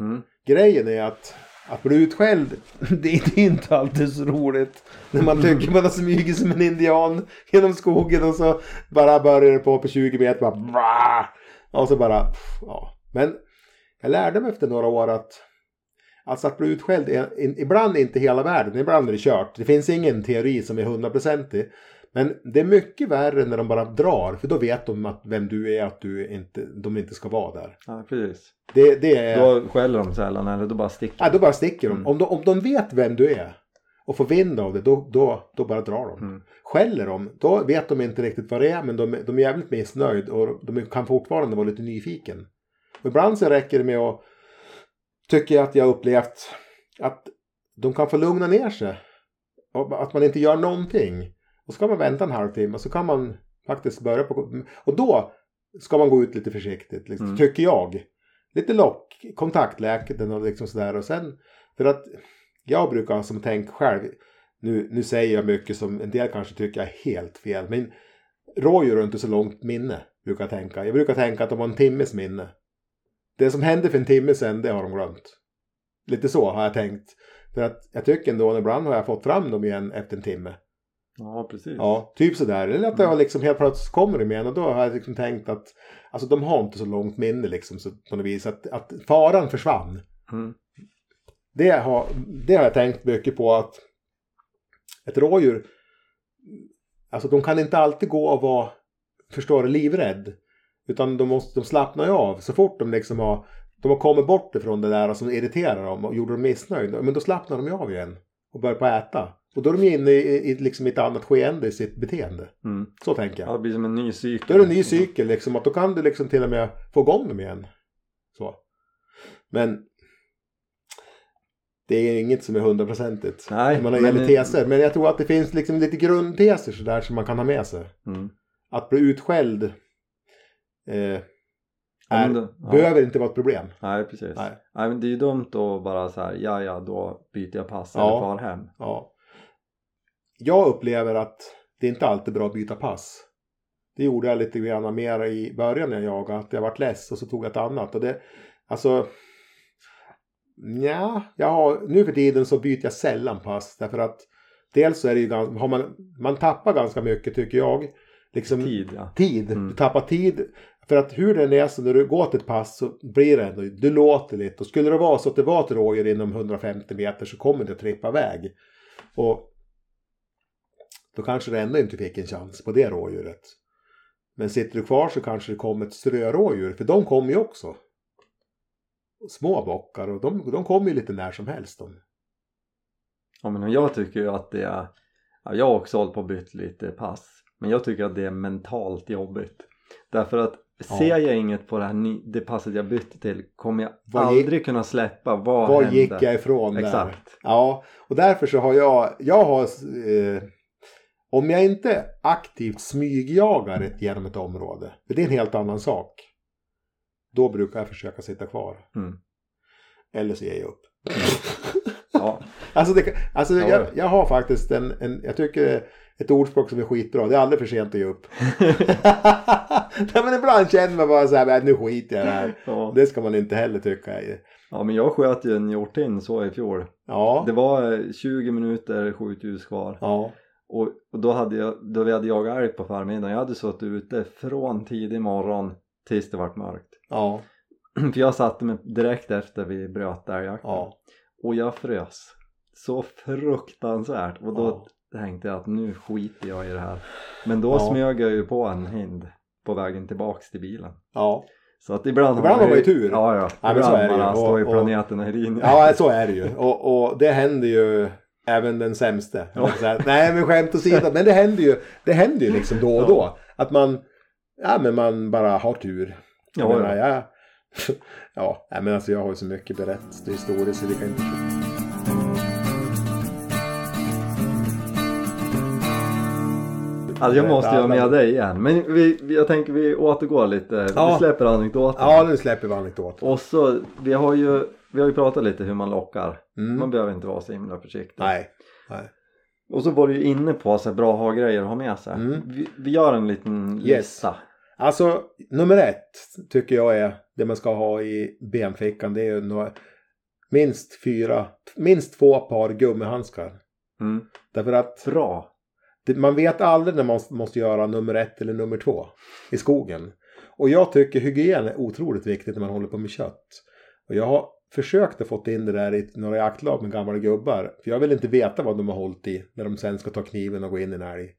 Mm. Grejen är att att bli utskälld, det är inte alltid så roligt. När man tycker man har smugit som en indian genom skogen och så bara börjar det på på 20 meter bara Och så bara, ja. Men jag lärde mig efter några år att Alltså att bli utskälld är in, ibland inte hela världen, ibland är det kört. Det finns ingen teori som är hundraprocentig. Men det är mycket värre när de bara drar, för då vet de att vem du är, att du inte, de inte ska vara där. Ja, precis. Det, det är... Då skäller de sällan eller då bara sticker Nej, då bara sticker de. Mm. Om de. Om de vet vem du är och får vind av det, då, då, då bara drar de. Mm. Skäller de, då vet de inte riktigt vad det är, men de, de är jävligt missnöjd och de kan fortfarande vara lite nyfiken. Och ibland så räcker det med att, tycker jag att jag upplevt, att de kan få lugna ner sig. Att man inte gör någonting. Och så kan man vänta en halvtimme och så kan man faktiskt börja på... Och då ska man gå ut lite försiktigt, liksom, Mm. tycker jag. Lite lock, kontaktläkaren och liksom sådär. Och sen, för att jag brukar som tänk själv, nu, nu säger jag mycket som en del kanske tycker är helt fel, men rådjur har inte så långt minne, brukar jag tänka. Jag brukar tänka att de har en timmes minne. Det som hände för en timme sedan, det har de glömt. Lite så har jag tänkt. För att jag tycker ändå, ibland har jag fått fram dem igen efter en timme. Ja, precis. Ja, typ sådär. Eller att jag liksom helt plötsligt kommer de igen och då har jag liksom tänkt att alltså de har inte så långt minne liksom så på något vis att, att faran försvann. Mm. Det har, det har jag tänkt mycket på att ett rådjur, alltså de kan inte alltid gå och vara, förstår du, livrädd. Utan de, måste, de slappnar ju av så fort de liksom har, de har kommit bort ifrån det där som irriterar dem och gjorde dem missnöjda. Men då slappnar de ju av igen och börjar på att äta. Och då är de ju inne i, i liksom ett annat skeende i sitt beteende. Mm. Så tänker jag. Ja, det blir som en ny cykel. Då är det en ny cykel liksom. Att då kan du liksom till och med få igång dem igen. Så. Men det är inget som är hundraprocentigt. Nej, Man har men- teser. Men jag tror att det finns liksom lite grundteser sådär som man kan ha med sig. Mm. Att bli utskälld eh, är, då- ja. behöver inte vara ett problem. Nej, precis. Nej. Nej. men det är ju dumt att bara så här, ja, ja, då byter jag pass Ja. eller far hem. Ja. Jag upplever att det inte alltid är bra att byta pass. Det gjorde jag lite grann mer i början när jag jagade. Att jag vart less och så tog jag ett annat. Och det, alltså... Ja, jag har, nu för tiden så byter jag sällan pass. Därför att dels så är det ju ganska, har man, man tappar ganska mycket tycker jag. Liksom, Tid, ja. tid. Mm. Du tappar tid. För att hur den är så när du går till ett pass så blir det ändå, du låter lite. Och skulle det vara så att det var ett rådjur inom 150 meter så kommer det att trippa iväg. Och då kanske det ändå inte fick en chans på det rådjuret. Men sitter du kvar så kanske det kommer ett strörådjur, för de kommer ju också. Små bockar och de, de kommer ju lite när som helst. De. ja men jag tycker ju att det är, ja, jag har också hållit på och bytt lite pass. Men jag tycker att det är mentalt jobbigt. Därför att ser jag inget på det här det passet jag bytte till kommer jag gick- aldrig kunna släppa vad Var hände. gick jag ifrån där? Exakt. Ja, och därför så har jag, jag har, eh, om jag inte aktivt smygjagar genom ett område, för det är en helt annan sak, då brukar jag försöka sitta kvar. Mm. Eller så ger jag upp. Ja. Alltså, det, alltså Ja. jag, jag har faktiskt en, en, jag tycker ett ordspråk som är skitbra, det är aldrig för sent att ge upp. Nej, men ibland känner man bara så här, "Nej, nu skiter jag i det här. ja. Det ska man inte heller tycka. ja men jag sköt ju en hjortinn så i fjol. Ja, Det var eh, 20 minuter skjutljus kvar. ja, Och, och då hade jag, då vi hade jagat älg på förmiddagen, jag hade suttit ute från tidig morgon tills det vart mörkt. ja, För jag satte mig direkt efter vi bröt älgjakten. ja. Och jag frös. Så fruktansvärt. Och då Ja. tänkte jag att nu skiter jag i det här. Men då Ja. smög jag ju på en hind på vägen tillbaks till bilen. ja. Så att ibland, Ibland har man ju tur. Ja, ja. men ibland så är det ju. Och- står och- planeten och i linje. Ja, så är det ju. Och, och det händer ju även den sämste. Ja. Här, Nej, men skämt åsido. Men det händer ju, det händer ju liksom då och då. Att man, ja men man bara har tur. Jag Ja, menar, ja. jag, ja, nej, men alltså jag har ju så mycket berättat historier så det kan inte... Alltså jag måste ju ha med dig igen. Men vi, jag tänker vi återgår lite. Ja. Vi släpper anekdoten. Ja, nu släpper vi anekdot. Och så, vi har ju, vi har ju pratat lite hur man lockar. Man Mm. behöver inte vara så himla försiktig. Nej. Nej. Och så var du ju inne på så här, bra ha-grejer att ha med sig. Mm. Vi, vi gör en liten Yes. lista. Alltså, nummer ett tycker jag är det man ska ha i benfickan. Det är ju några, minst fyra, minst två par gummihandskar. Mm. Därför att Bra. det, man vet aldrig när man måste göra nummer ett eller nummer två i skogen. Och jag tycker hygien är otroligt viktigt när man håller på med kött. Och jag har försökt att fått in det där i några jaktlag med gamla gubbar. För jag vill inte veta vad de har hållit i när de sen ska ta kniven och gå in i en älg.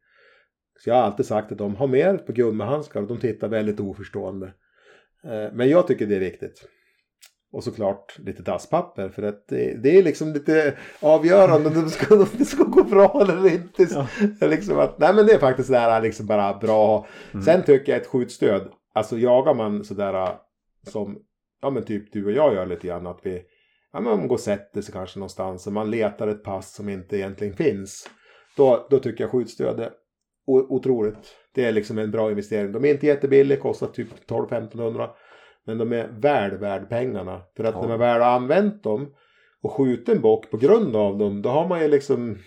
Så jag har alltid sagt att de har mer på gummihandskar och de tittar väldigt oförstående. Eh, Men jag tycker det är viktigt. Och såklart lite dasspapper för att det, det är liksom lite avgörande om det ska, om det ska gå bra eller inte. Ja. Liksom att, nej men det är faktiskt sådär liksom bara bra. Mm. Sen tycker jag ett skjutstöd, alltså jagar man sådär som, ja men typ du och jag gör lite grann att vi, ja men man går och sätter sig kanske någonstans och man letar ett pass som inte egentligen finns. Då, då tycker jag skjutstöd är otroligt. Det är liksom en bra investering. De är inte jättebilliga, kostar typ 12-1500. Men de är väl värd pengarna. För att Ja. när man väl har använt dem och skjutit en bock på grund av dem, då har man ju liksom,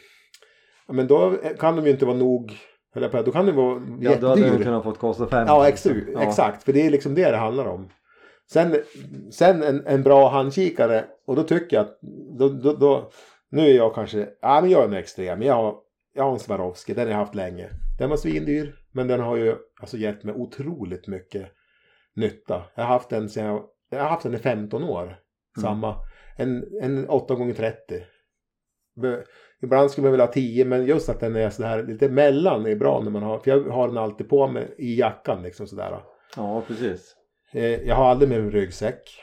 ja men då kan de ju inte vara nog, eller på, då kan de vara Ja, då hade den jättedyr. kunnat fått kosta fem. Ja, ex Ja. exakt. För det är liksom det det handlar om. Sen, sen en, en bra handkikare och då tycker jag att då, då, då, nu är jag kanske, ja men jag är en extrem. Jag har, jag har en Swarovski, den har jag haft länge. Den var svindyr, men den har ju alltså gett mig otroligt mycket nytta. Jag har haft den sen jag, jag har haft den i 15 år. Samma. En, en 8x30. Be- Ibland skulle man vilja ha 10 men just att den är sådär lite mellan är bra när man har, för jag har den alltid på mig i jackan liksom sådär. ja, precis. Eh, Jag har aldrig med mig ryggsäck.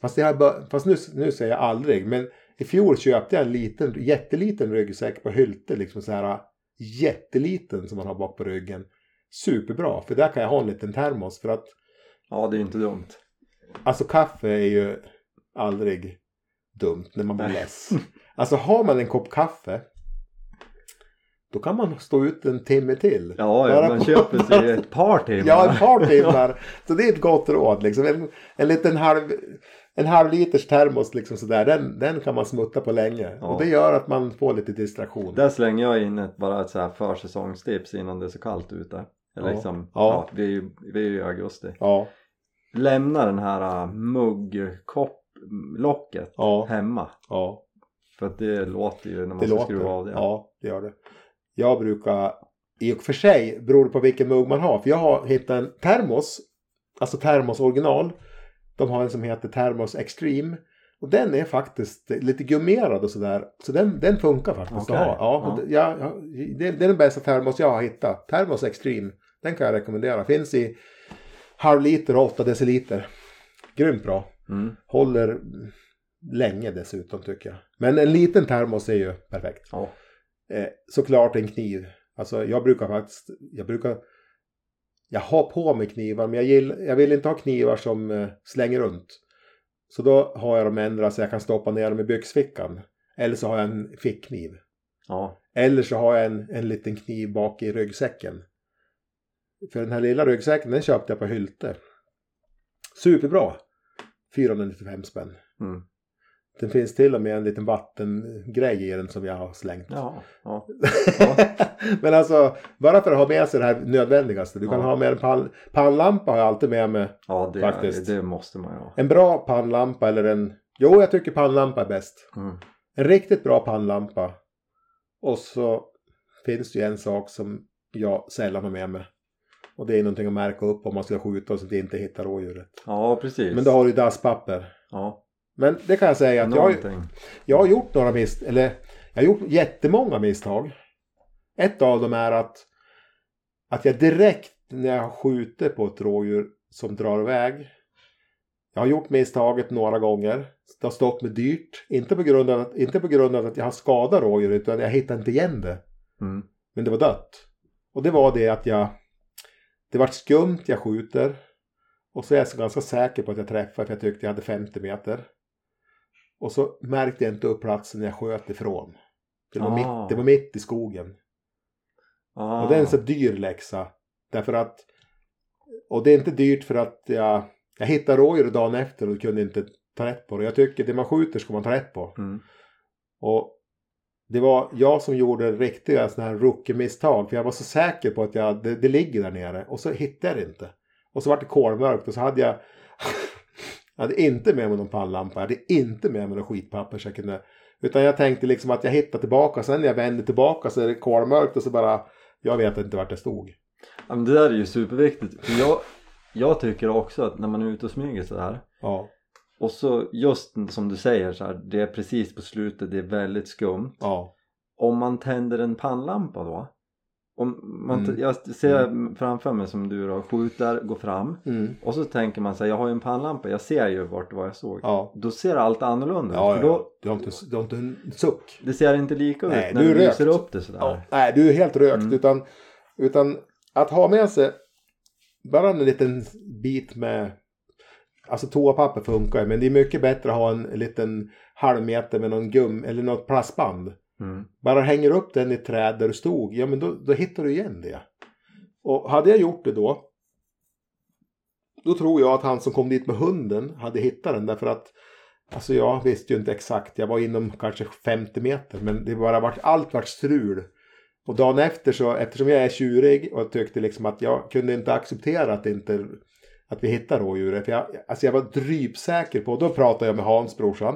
Fast, bör- fast nu, nu säger jag aldrig. Men i fjol köpte jag en liten, jätteliten ryggsäck på Hylte. Liksom så här jätteliten som man har bak på ryggen. Superbra, för där kan jag ha en liten termos. För att Ja, det är inte dumt. alltså kaffe är ju aldrig dumt när man blir less. Alltså har man en kopp kaffe. Då kan man stå ut en timme till. Ja, ja Bara man på- köper sig ett par timmar. Ja, ett par timmar. Så det är ett gott råd. Liksom. En, en liten halv, en halv liters termos, liksom sådär, den, den kan man smutta på länge. Ja. Och det gör att man får lite distraktion. Där slänger jag in ett, bara ett så här försäsongstips innan det är så kallt ute. Eller Ja. liksom, Ja. ja. vi, är ju, vi är ju i augusti. Ja, Lämna den här äh, muggkopplocket hemma. ja. För att det låter ju när man Det ska låter. skruva av det. Ja, det gör det. Jag brukar, i och för sig beror det på vilken mugg man har. För jag har hittat en termos, alltså termos original. De har en som heter termos extreme. Och den är faktiskt lite gummerad och sådär. Så den, den funkar faktiskt Okej, att ha. Ja, ja. ja, ja, det, det är den bästa termos jag har hittat. Termos extreme. Den kan jag rekommendera. Finns i halv liter och 8 deciliter. Grymt bra. Mm. Håller länge dessutom tycker jag. Men en liten termos är ju perfekt. ja. Eh, såklart en kniv. Alltså jag brukar faktiskt, jag brukar, jag har på mig knivar men jag, gill, jag vill inte ha knivar som eh, slänger runt. Så då har jag dem ändra så jag kan stoppa ner dem i byxfickan. Eller så har jag en fickkniv. ja. Eller så har jag en, en liten kniv bak i ryggsäcken. För den här lilla ryggsäcken den köpte jag på Hylte. Superbra. 495 spänn. Mm. Det finns till och med en liten vattengrej i den som jag har slängt. ja. ja. Men alltså, bara för att ha med sig det här nödvändigaste. Du kan Ja. ha med en pann, pannlampa har jag alltid med mig. ja det, Faktiskt. det måste man ju ha. En bra pannlampa eller en... Jo, jag tycker pannlampa är bäst. Mm. En riktigt bra pannlampa. Och så finns det ju en sak som jag sällan har med mig. Och det är någonting att märka upp om man ska skjuta och så att inte hittar rådjuret. Ja, precis. Men då har du dasspapper. Ja, Men det kan jag säga att jag, jag har gjort några misstag. Eller jag har gjort jättemånga misstag. Ett av dem är att, att jag direkt när jag skjuter på ett rådjur som drar iväg. Jag har gjort misstaget några gånger. Det har stått mig dyrt. Inte på grund av att, inte på grund av att jag har skadat rådjuret utan jag hittar inte igen det. Mm. Men det var dött. Och det var det att jag... Det var skumt, jag skjuter. Och så är jag så ganska säker på att jag träffar för jag tyckte jag hade 50 meter. Och så märkte jag inte upp platsen jag sköt ifrån. Det var, Ah. mitt, det var mitt i skogen. Ah. Och det är en så dyr läxa. Därför att... Och det är inte dyrt för att jag... Jag hittade rådjur dagen efter och kunde inte ta rätt på det. Jag tycker det man skjuter ska man ta rätt på. Mm. Och det var jag som gjorde riktiga sådana här rookie-misstag. För jag var så säker på att jag, det, det ligger där nere. Och så hittade jag det inte. Och så var det kolmörkt och så hade jag... jag hade inte med mig någon pannlampa. Jag hade inte med mig någon skitpapper så jag kunde... Utan jag tänkte liksom att jag hittade tillbaka. Sen när jag vände tillbaka så är det kolmörkt och så bara... Jag vet inte vart det stod. Ja, men det där är ju superviktigt. Jag, jag tycker också att när man är ute och smyger så här. Ja. Och så just som du säger så här, det är precis på slutet, det är väldigt skumt. Ja. Om man tänder en pannlampa då. Om man, Mm. Jag ser framför mig som du då, skjuter, går fram Mm. och så tänker man sig jag har ju en pannlampa, jag ser ju vart vad jag såg. Ja. Då ser allt annorlunda ut. Ja, ja, då. Du, har inte, du har inte en suck. Det ser inte lika ut Nej, när du du lyser upp det sådär. Nej, du är helt rökt. Mm. Utan, utan att ha med sig bara en liten bit med... Alltså toapapper funkar ju, men det är mycket bättre att ha en liten halv meter med någon gum eller något plastband. Mm. Bara hänger upp den i ett träd där du stod, ja men då, då hittar du igen det. Och hade jag gjort det då, då tror jag att han som kom dit med hunden hade hittat den därför att Alltså jag visste ju inte exakt, jag var inom kanske 50 meter men det bara vart, allt vart strul. Och dagen efter så, eftersom jag är tjurig och tyckte liksom att jag kunde inte acceptera att, inte, att vi hittar rådjuret. För jag, alltså jag var drypsäker på, då pratade jag med Hans brorsan.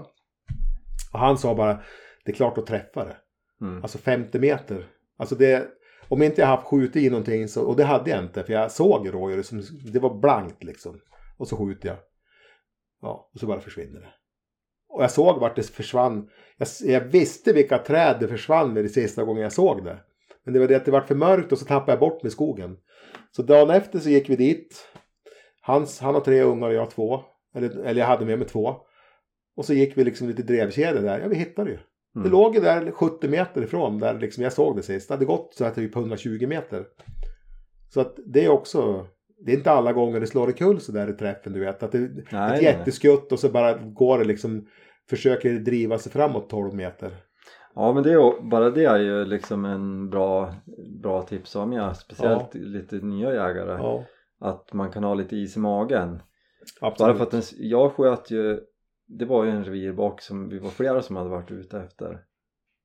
Och han sa bara, det är klart att träffa det. Mm. Alltså 50 meter. Alltså det, om inte jag haft skjutit i någonting så, och det hade jag inte för jag såg rådjuret som, det var blankt liksom. Och så skjuter jag. Ja, och så bara försvinner det. Och jag såg vart det försvann. Jag, jag visste vilka träd det försvann med det sista gången jag såg det. Men det var det att det var för mörkt och så tappade jag bort med skogen. Så dagen efter så gick vi dit. Hans, han har tre ungar och jag två. Eller, eller jag hade med mig två. Och så gick vi liksom lite drevkedja där. Ja, vi hittade ju. Det Mm. låg ju där 70 meter ifrån där liksom jag såg det sist. Det hade gått så att typ 120 meter. Så att det är också, det är inte alla gånger det slår omkull så där i träffen du vet. Att det är ett jätteskutt och så bara går det liksom, försöker driva sig framåt 12 meter. Ja men det är, bara det är ju liksom en bra, bra tips om jag speciellt lite nya jägare. Ja, Att man kan ha lite is i magen. absolut. Bara för att den, jag sköt ju, det var ju en revirbock som vi var flera som hade varit ute efter.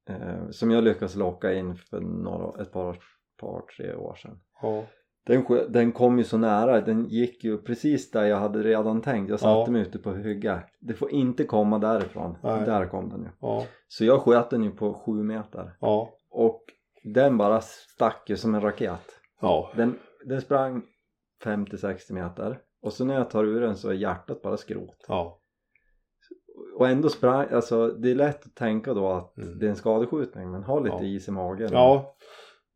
Eh, som jag lyckades locka in för några, ett par, par tre år sedan. Ja, Den, den kom ju så nära, den gick ju precis där jag hade redan tänkt. Jag satte Ja. mig ute på hygge. Det får inte komma därifrån. Nej. Där kom den ju. ja, Så jag sköt den ju på sju meter. Och den bara stack ju som en raket. Den, den sprang 50-60 meter. Och så när jag tar ur den så är hjärtat bara skrot. Och ändå sprang, alltså det är lätt att tänka då att Mm. det är en skadeskjutning men ha lite Ja. is i magen. ja,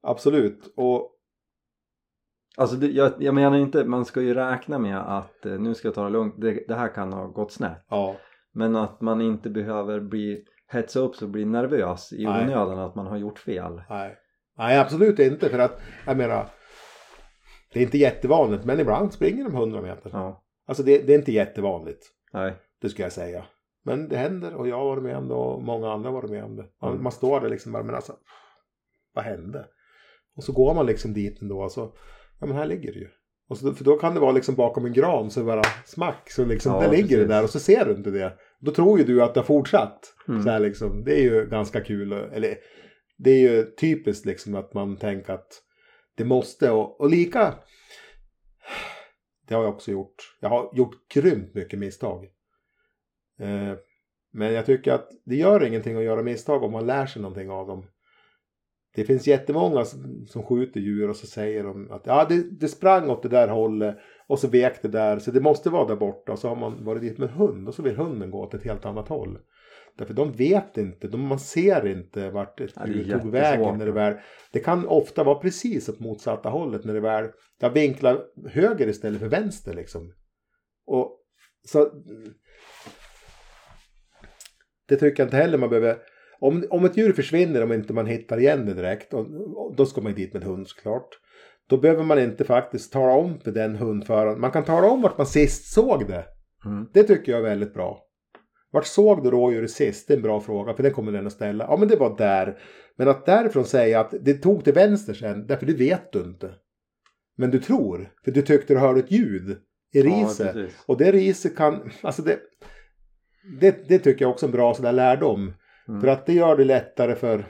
absolut. Och Alltså det, jag, jag menar inte, man ska ju räkna med att eh, nu ska jag ta det lugnt, det, det här kan ha gått snett. ja, Men att man inte behöver bli hetsa upp sig och bli nervös i Nej. onödan att man har gjort fel. nej. Nej, absolut inte. För att, jag menar, det är inte jättevanligt, men ibland springer de 100 meter. Ja, Alltså det, det är inte jättevanligt. nej. Det ska jag säga. Men det händer och jag har varit med om det och många andra har varit med om det. Man, Mm. man står där liksom bara, men alltså, vad hände? Och så går man liksom dit ändå och så, ja men här ligger det ju. Och så, för då kan det vara liksom bakom en gran så bara smack så liksom, Ja, där ligger det precis. där och så ser du inte det. Då tror ju du att det har fortsatt. Mm. Så här liksom, det är ju ganska kul. Eller det är ju typiskt liksom att man tänker att det måste och, och lika. Det har jag också gjort. Jag har gjort grymt mycket misstag. Eh, men jag tycker att det gör ingenting att göra misstag om man lär sig någonting av dem. Det finns jättemånga som, som skjuter djur och så säger de att ja, det, det sprang åt det där hållet och så vek det där så det måste vara där borta och så har man varit dit med en hund och så vill hunden gå åt ett helt annat håll. Därför de vet inte, de, man ser inte vart ett Ja, djur tog jättesvårt. vägen när det väl... Det kan ofta vara precis åt motsatta hållet när det väl... Jag vinklar höger istället för vänster liksom. Och så... Det tycker jag inte heller man behöver... Om, om ett djur försvinner om inte man hittar igen det direkt, och, och då ska man dit med en hund såklart. Då behöver man inte faktiskt tala om för den hundföraren. Man kan tala om vart man sist såg det. Mm. Det tycker jag är väldigt bra. Vart såg du rådjuret sist? Det är en bra fråga, för den kommer den att ställa. Ja, men det var där. Men att därifrån säga att det tog till vänster sen, därför det vet du inte. Men du tror, för du tyckte du hörde ett ljud i riset. Ja, och det riset kan, alltså det, det, det tycker jag också är en bra sådär lärdom. Mm. För att det gör det lättare för,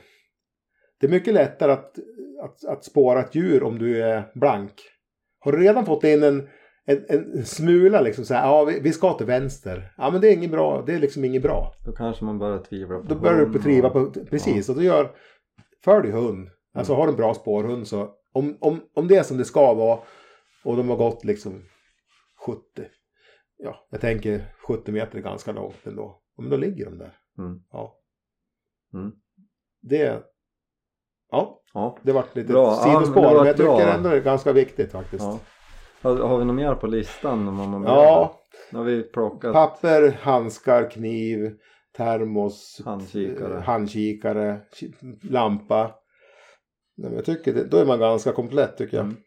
det är mycket lättare att, att, att spåra ett djur om du är blank. Har du redan fått in en, en, en smula liksom så här, ja vi, vi ska till vänster. Ja men det är inget bra, det är liksom inget bra. Då kanske man börjar tvivla på Då börjar du på triva på, precis, och då gör, följ hund. Alltså har du en bra spårhund så, om, om, om det är som det ska vara och de har gått liksom 70. Ja, jag tänker 70 meter är ganska långt ändå. Men då ligger de där. Mm. Ja. Mm. Det, ja, Ja. det vart lite Bra. Ja, men sidospår. det var men jag tycker bra- ändå det är ganska viktigt faktiskt. ja. Har, vi något mer på listan? Om man Ja, har vi plockat papper, handskar, kniv, termos, handkikare. eh, handkikare, ki- lampa. Nej, men jag tycker det, då är man ganska komplett tycker jag. Mm.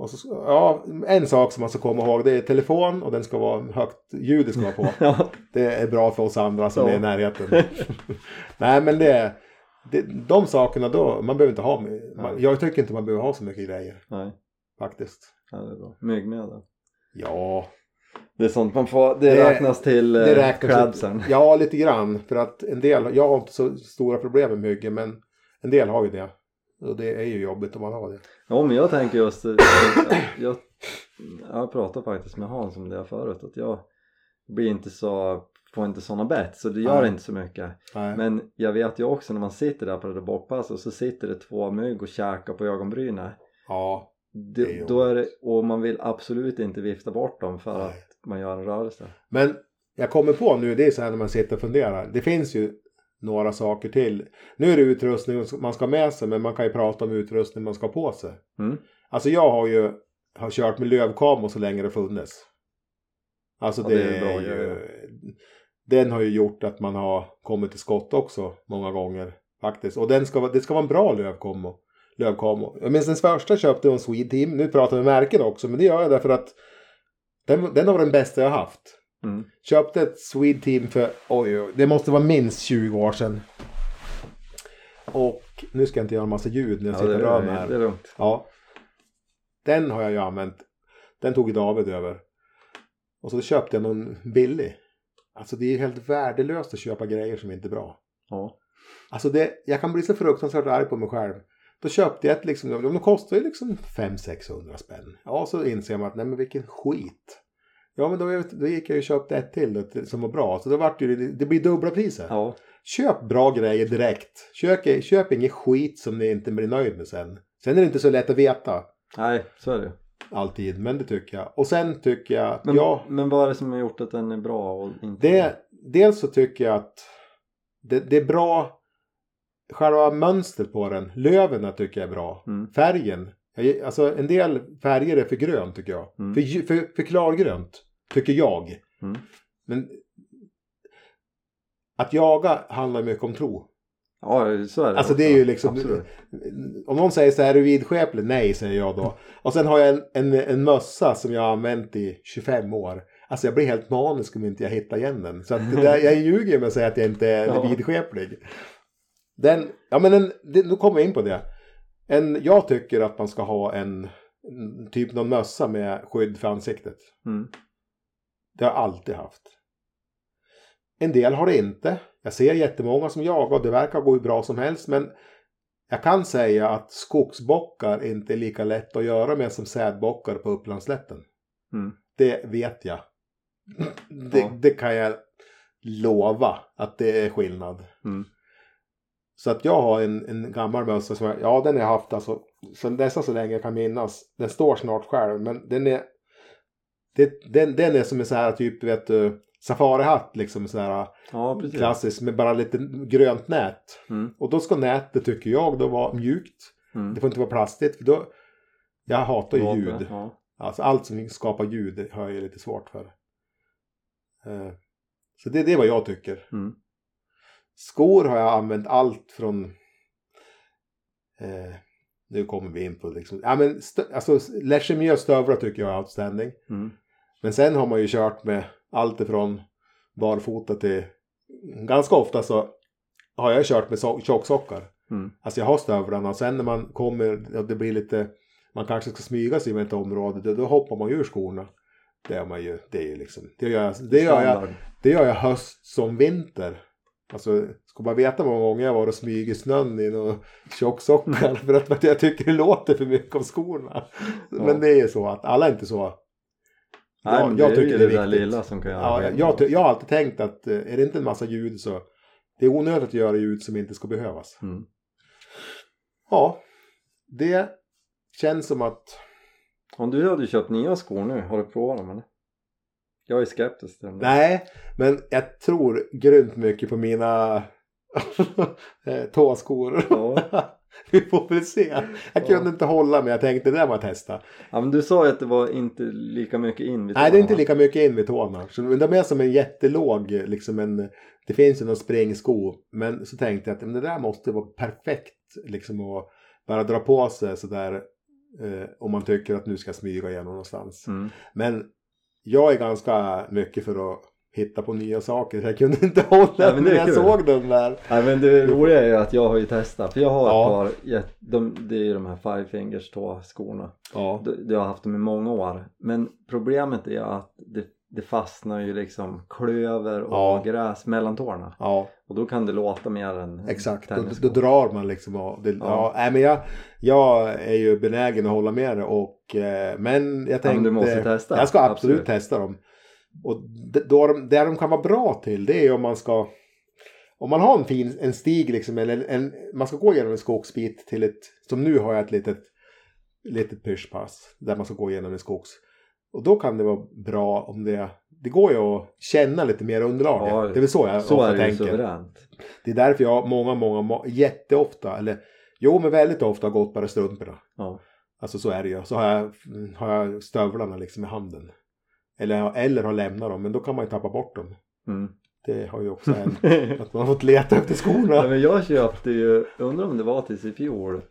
Och så, ja, en sak som man ska komma ihåg det är telefon och den ska vara högt, ljudet ska vara på. Ja. Det är bra för oss andra som Ja. är i närheten. Nej men det, det, de sakerna då, man behöver inte ha, man, jag tycker inte man behöver ha så mycket grejer Nej, faktiskt. ja, det är bra. Myggmedel. Ja, Det är sånt man får, det, Det- räknas till det eh, räknas klädseln. Ja, lite grann. För att en del, jag har inte så stora problem med myggen men en del har ju det. Och det är ju jobbigt om man har det. Ja men jag tänker just, jag, jag pratade faktiskt med Hans om det förut att jag blir inte så, får inte sådana bett så det gör Nej. inte så mycket. Nej. Men jag vet ju också när man sitter där på det där bockpasset och så sitter det två mygg och käkar på ögonbrynen. Ja, Det är Det, jobbigt. då är det, och man vill absolut inte vifta bort dem för Nej. att man gör en rörelse. men jag kommer på nu, det är så här när man sitter och funderar. Det finns ju några saker till. Nu är det utrustning man ska ha med sig men man kan ju prata om utrustning man ska ha på sig. Mm. Alltså jag har ju har kört med lövkamera så länge det funnits. Alltså Ja, det, det är är, bra ju... grejer. Den har ju gjort att man har kommit till skott också många gånger faktiskt. Och den ska, det ska vara en bra lövkamera. lövkamera. Jag minns den första köpte jag en Swede Team. Nu pratar vi märken också men det gör jag därför att den, den var den bästa jag haft. Mm. Köpte ett Swede Team för, oj, oj, det måste vara minst 20 år sedan. Och nu ska jag inte göra en massa ljud när jag Ja, sitter och rör mig är, här. det är lugnt. Ja. Den har jag ju använt. Den tog David över. Och så köpte jag någon billig. Alltså det är ju helt värdelöst att köpa grejer som inte är bra. Ja. Alltså det, jag kan bli så fruktansvärt arg på mig själv. Då köpte jag ett liksom, de kostar ju liksom 500-600 spänn. Ja, så inser man att nej men vilken skit. Ja men då, då gick jag ju och köpte ett till som var bra. Så då vart det ju, det blir dubbla priser. ja. Köp bra grejer direkt. Köp, köp ingen skit som ni inte blir nöjd med sen. Sen är det inte så lätt att veta Nej, så är det alltid, men det tycker jag. Och sen tycker jag att Men, ja, men vad är det som har gjort att den är bra och inte det, dels så tycker jag att det, det är bra, själva mönstret på den, löven tycker jag är bra. Mm. Färgen, jag- alltså en del färger är för grönt tycker jag. Mm. För, för, för klargrönt, tycker jag. Mm. Men att jaga handlar mycket om tro. Ja, så är det Alltså det är ju liksom, Absolut. om någon säger så här, är du vidskeplig? Nej, säger jag då. Och sen har jag en, en, en mössa som jag har använt i 25 år. Alltså jag blir helt manisk om inte jag hittar igen den. Så att där, jag ljuger med att säga att jag inte är Ja. vidskeplig. Den, ja men en, det, nu kommer jag in på det. En, jag tycker att man ska ha en, en typ någon mössa med skydd för ansiktet. Mm. Det har jag alltid haft. En del har det inte. Jag ser jättemånga som jagar och det verkar gå hur bra som helst. Men jag kan säga att skogsbockar inte är lika lätt att göra med som sädbockar på Upplandsslätten. Mm. Det vet jag. Det, Ja. det kan jag lova att det är skillnad. Mm. Så att jag har en, en gammal mössa som jag, ja den har jag haft alltså så nästan så länge jag kan minnas. Den står snart själv men den är det, den, den är som en sån här typ vet du safarihatt liksom så här Ja, klassisk med bara lite grönt nät. Mm. Och då ska nätet tycker jag då vara mjukt. Mm. Det får inte vara plastigt för då jag hatar ju ljud. Ja. Alltså allt som skapar ljud det har jag lite svårt för. Eh, Så det, det är vad jag tycker. Mm. Skor har jag använt allt från... Eh, nu kommer vi in på liksom... Ja men alltså Lechemieux stövlar tycker jag är outstanding. Mm. Men sen har man ju kört med allt ifrån barfota till... Ganska ofta så har jag kört med so- tjocksockar. Mm. Alltså jag har stövlarna och sen när man kommer och det blir lite... Man kanske ska smyga sig med ett område, då, då hoppar man ur skorna. Det gör man ju, det är ju liksom... Det gör jag, det gör jag, det gör jag höst som vinter. Alltså, ska bara veta hur många gånger jag var och smyger i snön i tjocksockar. för att, jag tycker det låter för mycket om skorna. Ja. Men det är ju så att alla är inte så. Nej, Ja, men jag det är tycker ju det är där viktigt. lilla som kan Ja, jag, jag, jag har alltid tänkt att eh, är det inte en massa ljud så det är onödigt att göra ljud som inte ska behövas. Mm. Ja, det känns som att Om du hade köpt nya skor nu, har du provat dem eller? Jag är skeptisk till den. Nej, men jag tror grymt mycket på mina eh, tåskor. Ja. Vi får väl se. Jag kunde inte hålla mig. Jag tänkte det där var att testa. ja men du sa ju att det var inte lika mycket in vid Nej, det är inte tårna. lika mycket in vid tårna. Så de är som en jättelåg, liksom en, det finns ju någon springsko. Men så tänkte jag att men det där måste vara perfekt liksom att bara dra på sig sådär. Eh, om man tycker att nu ska jag smyga igenom någonstans. Mm. Men jag är ganska mycket för att hitta på nya saker. Jag kunde inte hålla Ja, men det när är jag kul. såg den där. Nej men det roliga är ju att jag har ju testat för jag har Ja. ett par, de, det är ju de här Five Fingers tåskorna. Ja. D- Jag har haft dem i många år. Men problemet är att det, det fastnar ju liksom klöver och Ja. gräs mellan tårna. Ja, Och då kan det låta mer än exakt. Då, då drar man liksom. Och det, ja. Ja. nej, men jag, jag är ju benägen att hålla med det. Och, eh, men jag tänkte. Men du måste testa. Jag ska absolut, testa dem. Och det, då de, det de kan vara bra till det är om man ska om man har en fin en stig liksom eller en, man ska gå igenom en skogsbit till ett som nu har jag ett litet litet pyschpass där man ska gå igenom en skogs och då kan det vara bra om det det går ju att känna lite mer underlaget. Ja, det är väl så jag Så ofta är det tänker. suveränt. Det är därför jag många, många, må- jätteofta eller jo men väldigt ofta har gått bara strumporna. Ja. Alltså så är det ju. Så har jag, har jag stövlarna liksom i handen. Eller, eller har lämnat dem, men då kan man ju tappa bort dem. Mm. Det har ju också hänt. att man har fått leta efter Ja, skorna. men jag köpte ju, undrar om det var tills i fjol.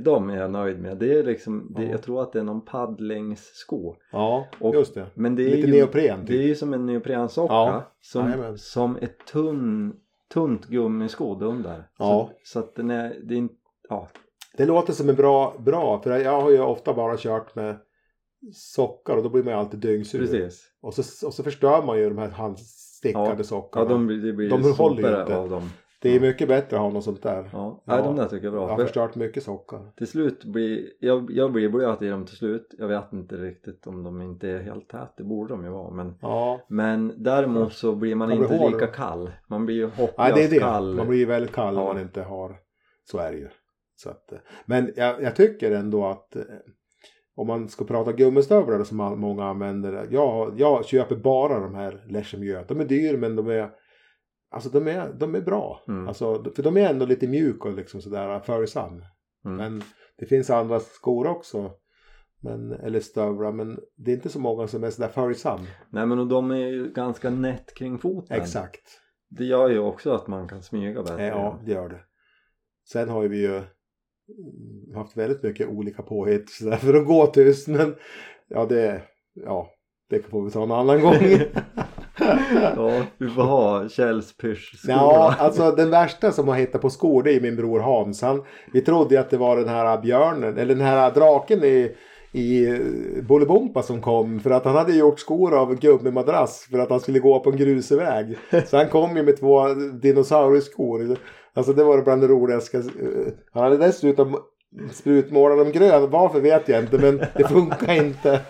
De är jag nöjd med. Det är liksom, det, Ja. jag tror att det är någon paddlingssko. Ja, Och- just det. Men det är Lite ju, neopren Det typ. är ju som en neoprensocka Ja. som, Jajamän. som ett tunn, tunt gummiskod under. Ja. Så, så att den är, det är inte, ja. Det låter som en bra, bra, för jag har ju ofta bara kört med sockar och då blir man ju alltid dyngsur. Precis. Och så, och så förstör man ju de här handstickade Ja. sockarna. Ja, de, det blir De håller ju inte. av dem. Det är mycket bättre att ha något sånt där. Ja, Ja. Nej, de där tycker jag är Jag bra. har För förstört mycket sockar. till slut blir, jag, jag blir blöt i dem till slut. Jag vet inte riktigt om de inte är helt täta. Det borde de ju vara. Men, Ja, men däremot så blir man Man blir inte hård. lika kall. Man blir ju hopplöst Nej, det är det. kall. Man blir ju väldigt kall om man inte har... Så är det ju. Så att, eh, men jag, jag tycker ändå att eh, om man ska prata gummistövlar som många använder. Jag, jag köper bara de här Leschemieux. De är dyra men de är Alltså de är, de är bra. Mm. Alltså, för de är ändå lite mjuka och liksom sådär följsam. Mm. Men det finns andra skor också. Men, eller stövlar. Men det är inte så många som är sådär följsam. Nej men och de är ju ganska nätt kring foten. Exakt. Det gör ju också att man kan smyga bättre. Ja, det gör det. Sen har vi ju mm, haft väldigt mycket olika påhitt så där för att gå tyst. Men ja, det, ja, det får vi ta en annan gång. ja, vi får ha Kjells pyschskola. Ja, alltså den värsta som har hittat på skor det är min bror Hans. Han, vi trodde ju att det var den här björnen, eller den här draken i, i Bolibompa som kom. För att han hade gjort skor av gummimadrass för att han skulle gå på en grusig väg. Så han kom ju med två dinosaurieskor. Alltså det var bland det roligaste. Eh, Han hade dessutom sprutmålat dem grön. Varför vet jag inte men det funkar inte.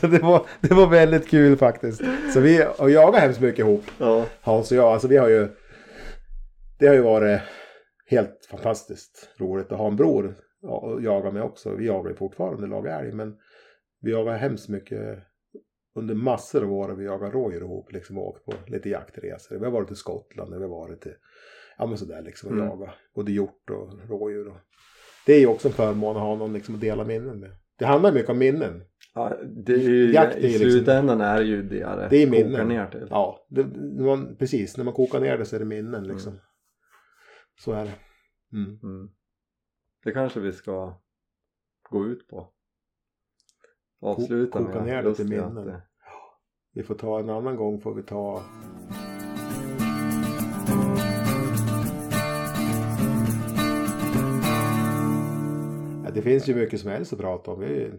Så det var, det var väldigt kul faktiskt. Så vi har jagat hemskt mycket ihop. Ja, Hans och jag, alltså vi har ju Det har ju varit helt fantastiskt roligt att ha en bror och jaga med också. Vi jagar ju fortfarande lagar älg men vi jagar hemskt mycket under massor av år har vi jagat rådjur ihop liksom och åkt på lite jaktresor. Vi har varit till Skottland, vi har varit till ja men sådär liksom och Mm. jaga både hjort och rådjur. Och, det är ju också en förmån att ha någon liksom att dela minnen med. Det handlar mycket om minnen. ja det är ju, Jakt är i liksom- slutändan är ju det det Det är kokar minnen. ner till. Ja, det, när man, precis. När man kokar ner det så är det minnen liksom. Så är det. Mm. Mm. Det kanske vi ska gå ut på. Avsluta koka med ner det till minnen. Vi får ta en annan gång får vi ta Ja, det finns ju mycket som helst att prata om. Det,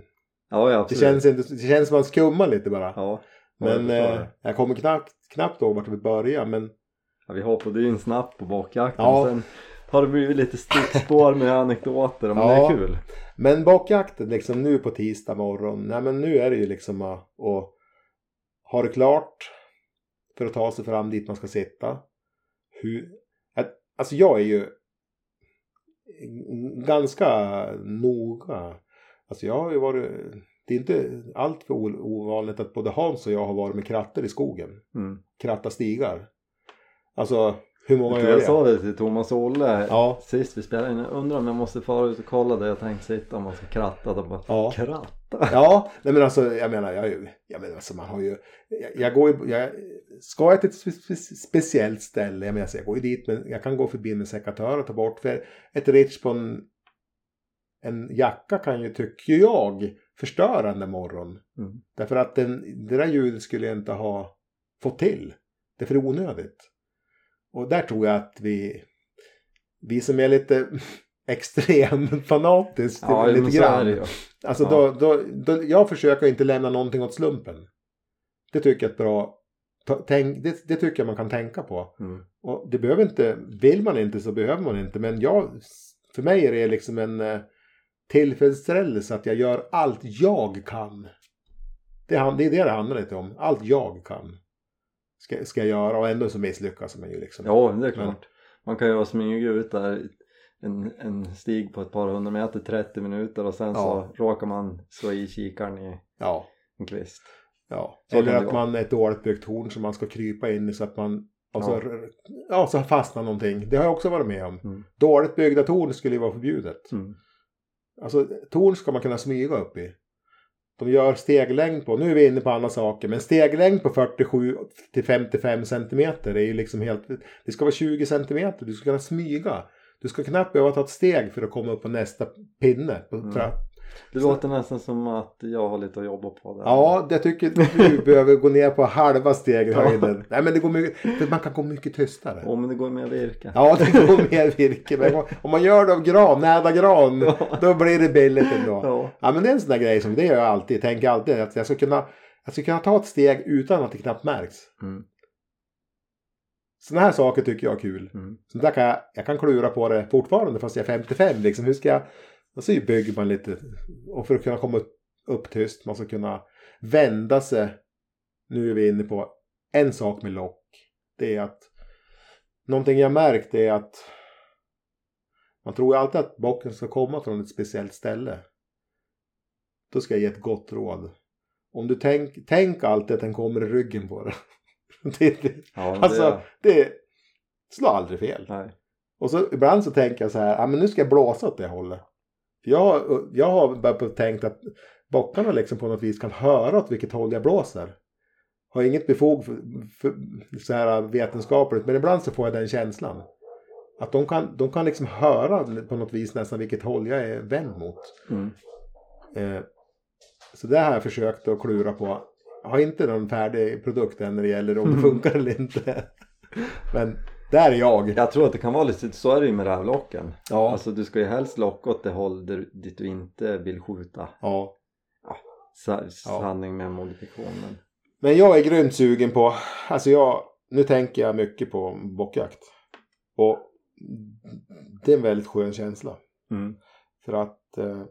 Ja, ja det, känns, inte, det känns som att man skummar lite bara. Ja, jag men förstår eh, det. jag kommer knappt, knappt ihåg vart vi börjar. Men ja, vi hoppade ju in snabbt på bakjakten. Ja. Sen har det blivit lite stickspår med anekdoter men det Ja. är kul. Men bakjakten liksom nu på tisdag morgon. Nej men nu är det ju liksom att att ha det klart. För att ta sig fram dit man ska sitta. Hur, att, alltså jag är ju ganska noga. Alltså jag har ju varit det är inte allt för ovanligt att både Hans och jag har varit med krattor i skogen. Mm. Kratta stigar. Alltså hur många Jag, gör jag det? sa det till Thomas och Olle Ja. sist vi spelade in. Jag undrar om jag måste fara ut och kolla där jag tänkte sitta om man ska kratta. Då bara, Ja. Kratta? Ja, nej men alltså jag menar, jag, jag menar alltså man har ju, jag, jag går ju, jag, ska jag till ett spe, spe, speciellt ställe, jag menar alltså, jag går ju dit men jag kan gå förbi med sekatör och ta bort, för ett ritch på en, en jacka kan ju, tycker jag, förstöra den morgon. Mm. Därför att den, det där ljudet skulle jag inte ha fått till. Det är för onödigt. Och där tror jag att vi, vi som är lite extremfanatiskt Ja, lite grann. det ju. Alltså Ja. då, då, då, jag försöker inte lämna någonting åt slumpen. Det tycker jag är ett bra, tänk, det, det tycker jag man kan tänka på. Mm. Och det behöver inte, vill man inte så behöver man inte. Men jag, för mig är det liksom en eh, tillfredsställelse att jag gör allt jag kan. Det, är det det handlar lite om. Allt jag kan. Ska, ska jag göra och ändå så misslyckas man ju liksom. Ja, det är klart. Man kan ju vara smyga ut där en, en stig på ett par hundra meter 30 minuter och sen Ja. så råkar man slå i kikaren i Ja. en kvist. Ja, Så eller att man är ett dåligt byggt torn som man ska krypa in i så att man och så, Ja. ja. så fastnar någonting. Det har jag också varit med om. Mm. Dåligt byggda torn skulle ju vara förbjudet. Mm. Alltså torn ska man kunna smyga upp i. De gör steglängd på, nu är vi inne på andra saker, men steglängd på 47 till 55 centimeter är ju liksom helt, det ska vara 20 centimeter, du ska kunna smyga. Du ska knappt behöva ta ett steg för att komma upp på nästa pinne. På Mm. Det låter nästan som att jag har lite att jobba på där. Ja, det tycker du behöver gå ner på halva steghöjden. Nej, men det går mycket, man kan gå mycket tystare. Åh, men det går med virke. Ja, det går mer virke. Men om man gör det av gran, näda gran, Ja. då blir det billigt ändå. Ja. Ja, men det är en sån där grej som det gör jag alltid. Jag tänker alltid att jag ska kunna, jag ska kunna ta ett steg utan att det knappt märks. Mm. Sådana här saker tycker jag är kul. Mm. Så där kan jag, jag kan klura på det fortfarande fast jag är 55. Liksom. Hur ska jag... Och så bygger man lite. Och för att kunna komma upp, tyst. Man ska kunna vända sig. Nu är vi inne på en sak med lock. Det är att. Någonting jag märkt är att. Man tror ju alltid att bocken ska komma från ett speciellt ställe. Då ska jag ge ett gott råd. Om du tänk, tänk alltid att den kommer i ryggen på dig. det, det, Ja, men Alltså, det... det slår aldrig fel. Nej. Och så ibland så tänker jag så här, ja men nu ska jag blåsa åt det hållet. Jag, har- jag har bara tänkt att bockarna liksom på något vis kan höra åt vilket håll jag blåser. Har inget befog för, för så här vetenskapligt, men ibland så får jag den känslan. Att de kan, de kan liksom höra på något vis nästan vilket håll jag är vänd mot. Mm. Eh, så det har jag försökt att klura på. Jag har inte någon färdig produkt än när det gäller om det funkar eller inte. Men där är jag. Jag tror att det kan vara lite så är det ju med rävlocken. Ja. Alltså du ska ju helst locka åt det håll där, dit du inte vill skjuta. ja. Sa- Sanning med modifikation. Men... Men jag är grymt sugen på, alltså jag, nu tänker jag mycket på bockjakt. Och det är en väldigt skön känsla. Mm. För att, eh,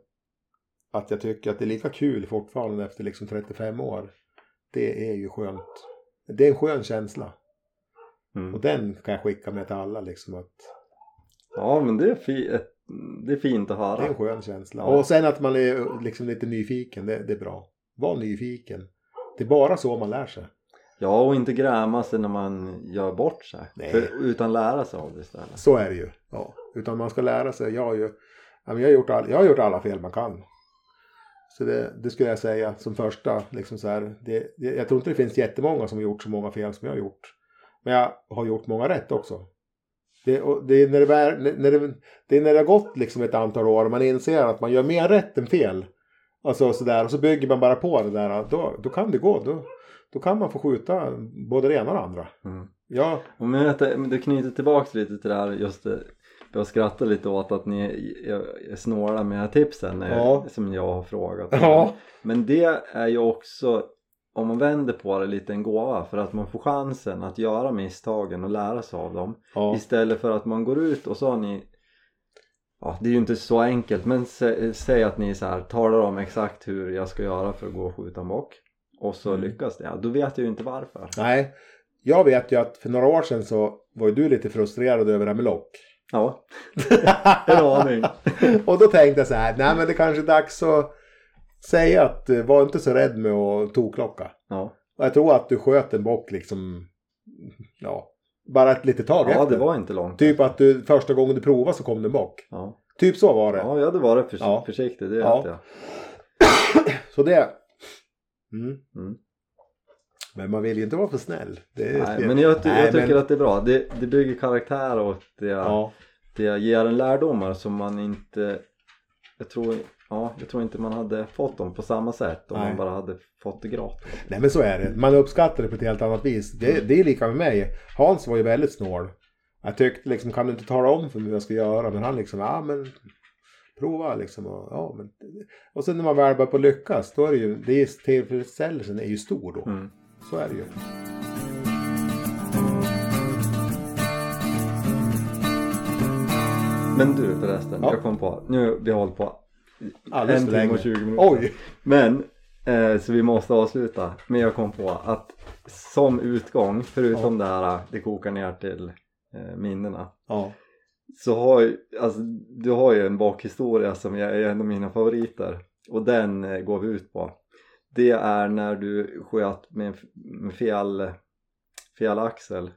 att jag tycker att det är lika kul fortfarande efter liksom 35 år. Det är ju skönt. Det är en skön känsla. Mm. Och den kan jag skicka med till alla liksom att Ja men det är, fi- ett, det är fint att det är en höra. skön känsla. Ja. Och sen att man är liksom lite nyfiken, det, det är bra. Var nyfiken. Det är bara så man lär sig. Ja och inte gräma sig när man gör bort sig. Nej. För, utan lära sig av det istället. Så är det ju. Ja. Utan man ska lära sig. Jag har ju jag har gjort, all, jag har gjort alla fel man kan. Så det, det skulle jag säga som första. Liksom så här, det, det, jag tror inte det finns jättemånga som har gjort så många fel som jag har gjort. Men jag har gjort många rätt också. Det, det, är när det, när det, det är när det har gått liksom ett antal år och man inser att man gör mer rätt än fel. Alltså sådär, och så bygger man bara på det där. Då, då kan det gå. Då, då kan man få skjuta både det ena och det andra. Mm. Ja, men vet du, knyter tillbaks lite till det här just det. Jag skrattar lite åt att ni är- är snåla med tipsen eh, Ja. som jag har frågat. Ja. Men det är ju också om man vänder på det lite en gåva för att man får chansen att göra misstagen och lära sig av dem. Ja, istället för att man går ut och så har ni ja det är ju inte så enkelt men sä, säg att ni så här talar om exakt hur jag ska göra för att gå och skjuta en bock och så Mm. lyckas det, ja, då vet jag ju inte varför. Nej, jag vet ju att för några år sedan så var ju du lite frustrerad över det här med lock. ja. En aning. Och då tänkte jag så här, nej men det kanske är dags att säga att eh, var inte så rädd med att toklocka. Ja, Och jag tror att du sköt en bock liksom, ja, bara ett litet tag ja efter. det var inte långt. Typ att du första gången du provade så kom det en bock. Ja, Typ så var det. ja jag hade varit förs- Ja. försiktig, det Ja. hade jag. Så det... Mm. Mm. Men man vill ju inte vara för snäll. Är Nej, men jag, ty- Nej, jag tycker men- att det är bra. Det, det bygger karaktär och det, Ja, det ger en lärdomar som man inte... Jag tror, ja, jag tror inte man hade fått dem på samma sätt om Nej. man bara hade fått det gratis. nej men så är det. Man uppskattar det på ett helt annat vis. Det, det är lika med mig. Hans var ju väldigt snål. Jag tyckte liksom, kan du inte tala om för mig vad jag ska göra? Men han liksom, ja men prova liksom. Och, ja, men, och sen när man väl börjar på lyckas, då är det ju, det är, tillfredsställelsen är ju stor då. Mm. Så är det ju. Men du förresten, Ja. jag kom på, nu vi har hållit på Alldeles en för länge. och 20 minuter. Oj! Men, eh, så vi måste avsluta. Men jag kom på att som utgång, förutom det här, det kokar ner till eh, minnena. Ja. Så har ju, alltså, du har ju en bakhistoria som är en av mina favoriter. Och den eh, går vi ut på. Det är när du sköt med, med fel, fel axel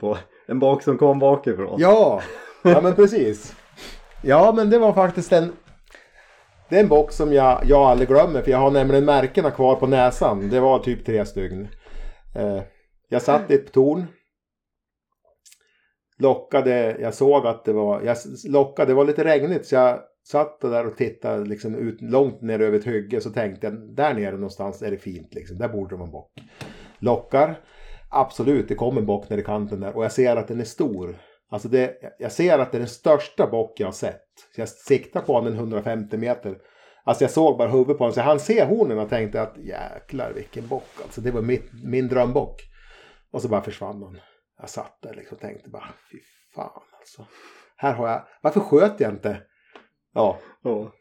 på en bak som kom bakifrån. Ja, ja men precis. Ja men det var faktiskt en det är en box som jag, jag aldrig glömmer för jag har nämligen märkena kvar på näsan. Det var typ tre stygn. Eh, jag satt i ett torn. Lockade, jag såg att det var, jag lockade, det var lite regnigt så jag satt där och tittade liksom ut långt ner över ett hygge så tänkte jag där nere någonstans är det fint liksom. Där borde det vara en bock. Lockar. Absolut, det kom en bock ner i kanten där och jag ser att den är stor. Alltså det, jag ser att det är den största bock jag har sett. Så jag siktar på den 150 meter. Alltså jag såg bara huvudet på den så han ser hornen och tänkte att jäklar vilken bock. Alltså det var mitt, min drömbock. Och så bara försvann han. Jag satt där liksom och tänkte bara fy fan alltså. Här har jag, varför sköt jag inte? Ja, Ja.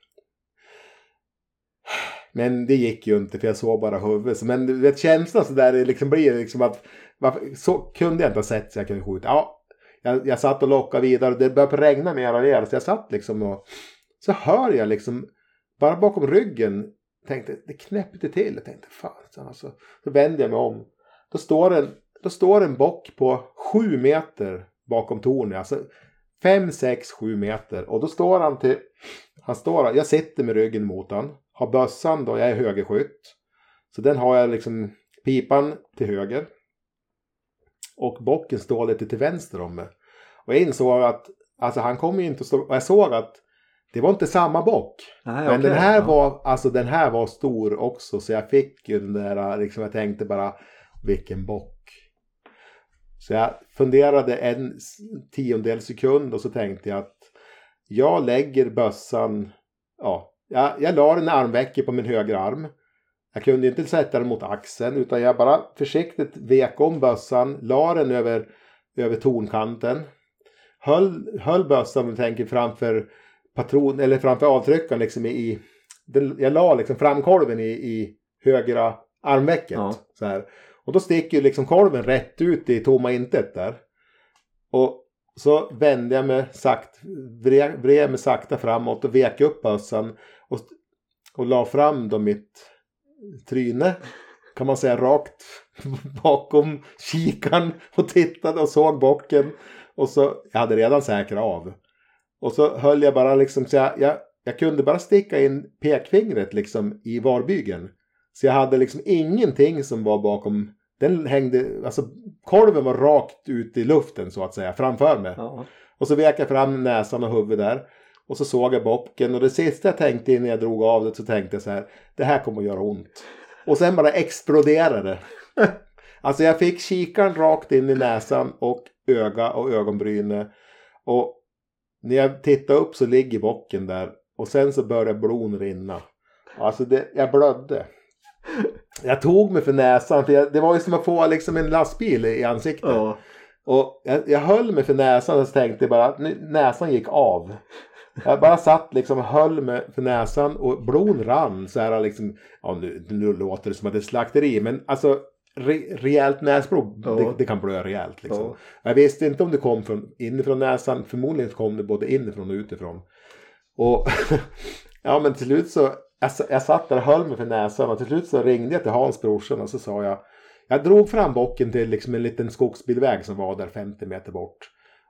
men det gick ju inte för jag såg bara huvudet. Men du vet känslan så där det liksom blir liksom att varför, så kunde jag inte ha sett så jag kunde skjuta. Ja, jag, jag satt och lockade vidare och det började regna mer och mer. Så jag satt liksom och så hör jag liksom bara bakom ryggen tänkte det knäppte till. Jag tänkte fan alltså. Så vände jag mig om. Då står en, då står en bock på sju meter bakom tornet. Alltså fem, sex, sju meter. Och då står han till, han står, jag sitter med ryggen mot han. Har bössan då, jag är högerskytt. Så den har jag liksom pipan till höger. Och bocken står lite till vänster om mig. Och jag insåg att, alltså han kommer ju inte att stå, och jag såg att det var inte samma bock. Nej, Men okej, den här ja. var, alltså den här var stor också. Så jag fick ju den där, liksom jag tänkte bara, vilken bock. Så jag funderade en tiondel sekund och så tänkte jag att jag lägger bössan, ja, jag, jag la den i armvecket på min högra arm. Jag kunde inte sätta den mot axeln utan jag bara försiktigt vek om bössan, la den över, över tornkanten. Höll, höll bössan, tänker framför patron, eller framför avtryckaren liksom i, den, jag la liksom framkolven i, i högra armvecket. Ja. Så här. Och då sticker ju liksom kolven rätt ut i tomma intet där. Och så vände jag mig sakta, vred, vred mig sakta framåt och vek upp bössan och, och la fram då mitt tryne kan man säga rakt bakom kikaren och tittade och såg bocken. Och så, jag hade redan säkrat av. Och så höll jag bara liksom, så jag, jag, jag kunde bara sticka in pekfingret liksom i varbygeln. Så jag hade liksom ingenting som var bakom, den hängde, alltså kolven var rakt ut i luften så att säga, framför mig. Ja. Och så vek jag fram näsan och huvudet där. Och så såg jag bocken och det sista jag tänkte innan jag drog av det så tänkte jag så här, det här kommer att göra ont. Och sen bara exploderade det. Alltså jag fick kikaren rakt in i näsan och öga och ögonbryne. Och när jag tittade upp så ligger bocken där. Och sen så började blod rinna. Alltså det, jag blödde. Jag tog mig för näsan för jag, det var ju som att få liksom en lastbil i ansiktet. Ja. Och jag, jag höll mig för näsan och så tänkte jag bara att näsan gick av. Jag bara satt liksom höll mig för näsan och blod rann så här liksom. Ja nu, nu låter det som att det är slakteri men alltså re, rejält näsblod Ja. det, det kan blöda rejält liksom. Ja. Jag visste inte om det kom från inifrån näsan. Förmodligen kom det både inifrån och utifrån. Och ja men till slut så jag, jag satt där och höll mig för näsan och till slut så ringde jag till Hans brorsan och så sa jag jag drog fram bocken till liksom en liten skogsbilväg som var där 50 meter bort.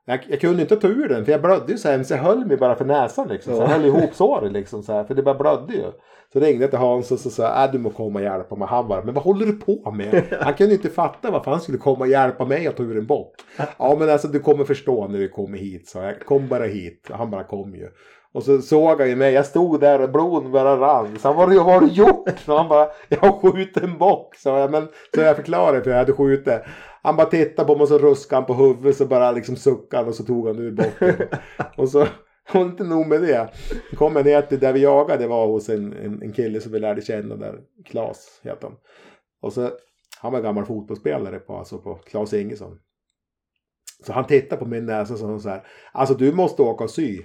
Jag, jag kunde inte ta ur den för jag blödde ju så hemskt. Jag höll mig bara för näsan liksom. Så jag Ja. höll ihop såret liksom så här, för det bara blödde ju. Så ringde jag till Hans och så sa äh, du må komma och hjälpa mig. Han bara, men vad håller du på med? Han kunde inte fatta varför han skulle komma och hjälpa mig att ta ur en bock. Ja men alltså du kommer förstå när vi kommer hit, sa jag. Kom bara hit. Han bara kom ju. Och så såg han ju mig, jag stod där och blodet bara rann. Så han bara, vad har du gjort? Så han bara, jag har skjutit en bock. Så jag, men, så jag förklarade för jag hade skjutit. Han bara tittade på mig och så ruskade han på huvudet så bara liksom suckade och så tog han ur bocken. och så, och inte nog med det. Kom jag ner till där vi jagade, det var hos en, en, en kille som vi lärde känna där. Klas heter han. Och så, han var gammal fotbollsspelare på, alltså på Klas Ingesson. Så han tittade på min näsa och sa så här. Alltså du måste åka och sy.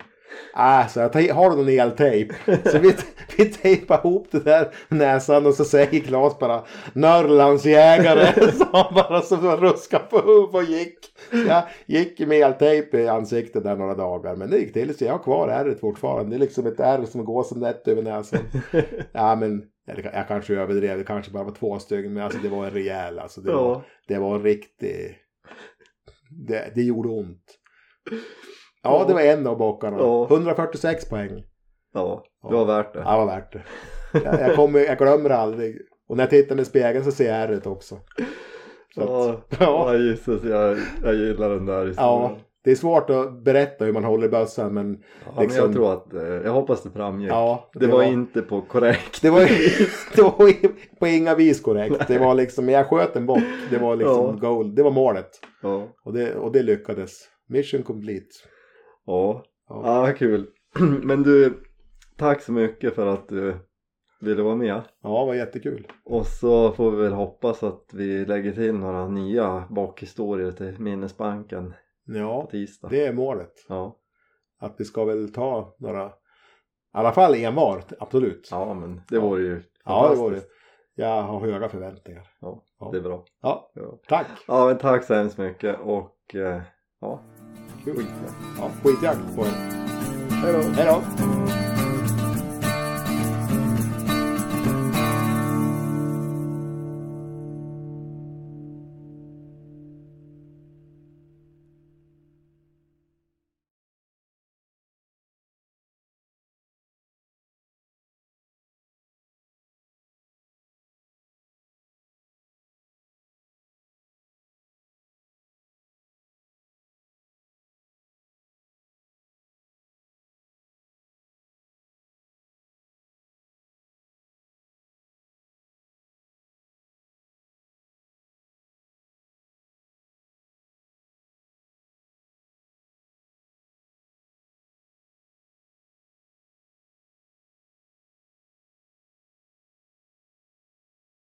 Äh, så jag "Ta- har du någon eltejp? Så vi, vi tejpade ihop det där näsan och så säger Klas bara Norrlandsjägare. Så han bara så ruskade på huvudet och gick. Så jag gick med eltejp i ansiktet där några dagar. Men det gick till så jag har kvar ärret fortfarande. Det är liksom ett ärr som går som nätt över näsan. Ja men jag kanske överdrev. Det kanske bara var två stycken. Men alltså det var en rejäl. Alltså det, var, det var en riktig... Det, det gjorde ont. Ja, det var en av bockarna. Ja. 146 poäng. Ja, det var värt det. Ja, det var värt det. Jag, jag, kommer, jag glömmer aldrig. Och när jag tittar med spegeln så ser jag ärret också. Så att, Ja, ja. ja Jesus, jag, jag gillar den där historien. ja, det är svårt att berätta hur man håller bössan men Ja, men liksom- jag tror att, eh, jag hoppas det framgick. ja. det, var inte på korrekt. Det var, det var i- på inga vis korrekt. Det var liksom, jag sköt en bock. Det var liksom Ja. goal. Det var målet. Ja, Och det, och det lyckades. Mission complete. Ja. Ja. ja vad kul. Men du, tack så mycket för att du ville vara med. Ja, det var jättekul. Och så får vi väl hoppas att vi lägger till några nya bakhistorier till minnesbanken på Ja, tisdag. det är målet. Ja, Att vi ska väl ta några, i alla fall en var, absolut. ja men det vore ju Ja, det var det. Jag har höga förväntningar. Ja, Ja. det är bra. Ja, Ja. tack. ja, men tack så hemskt mycket och eh, ja, Skit. Ja, skitjakt på er. Hej då! Hej då.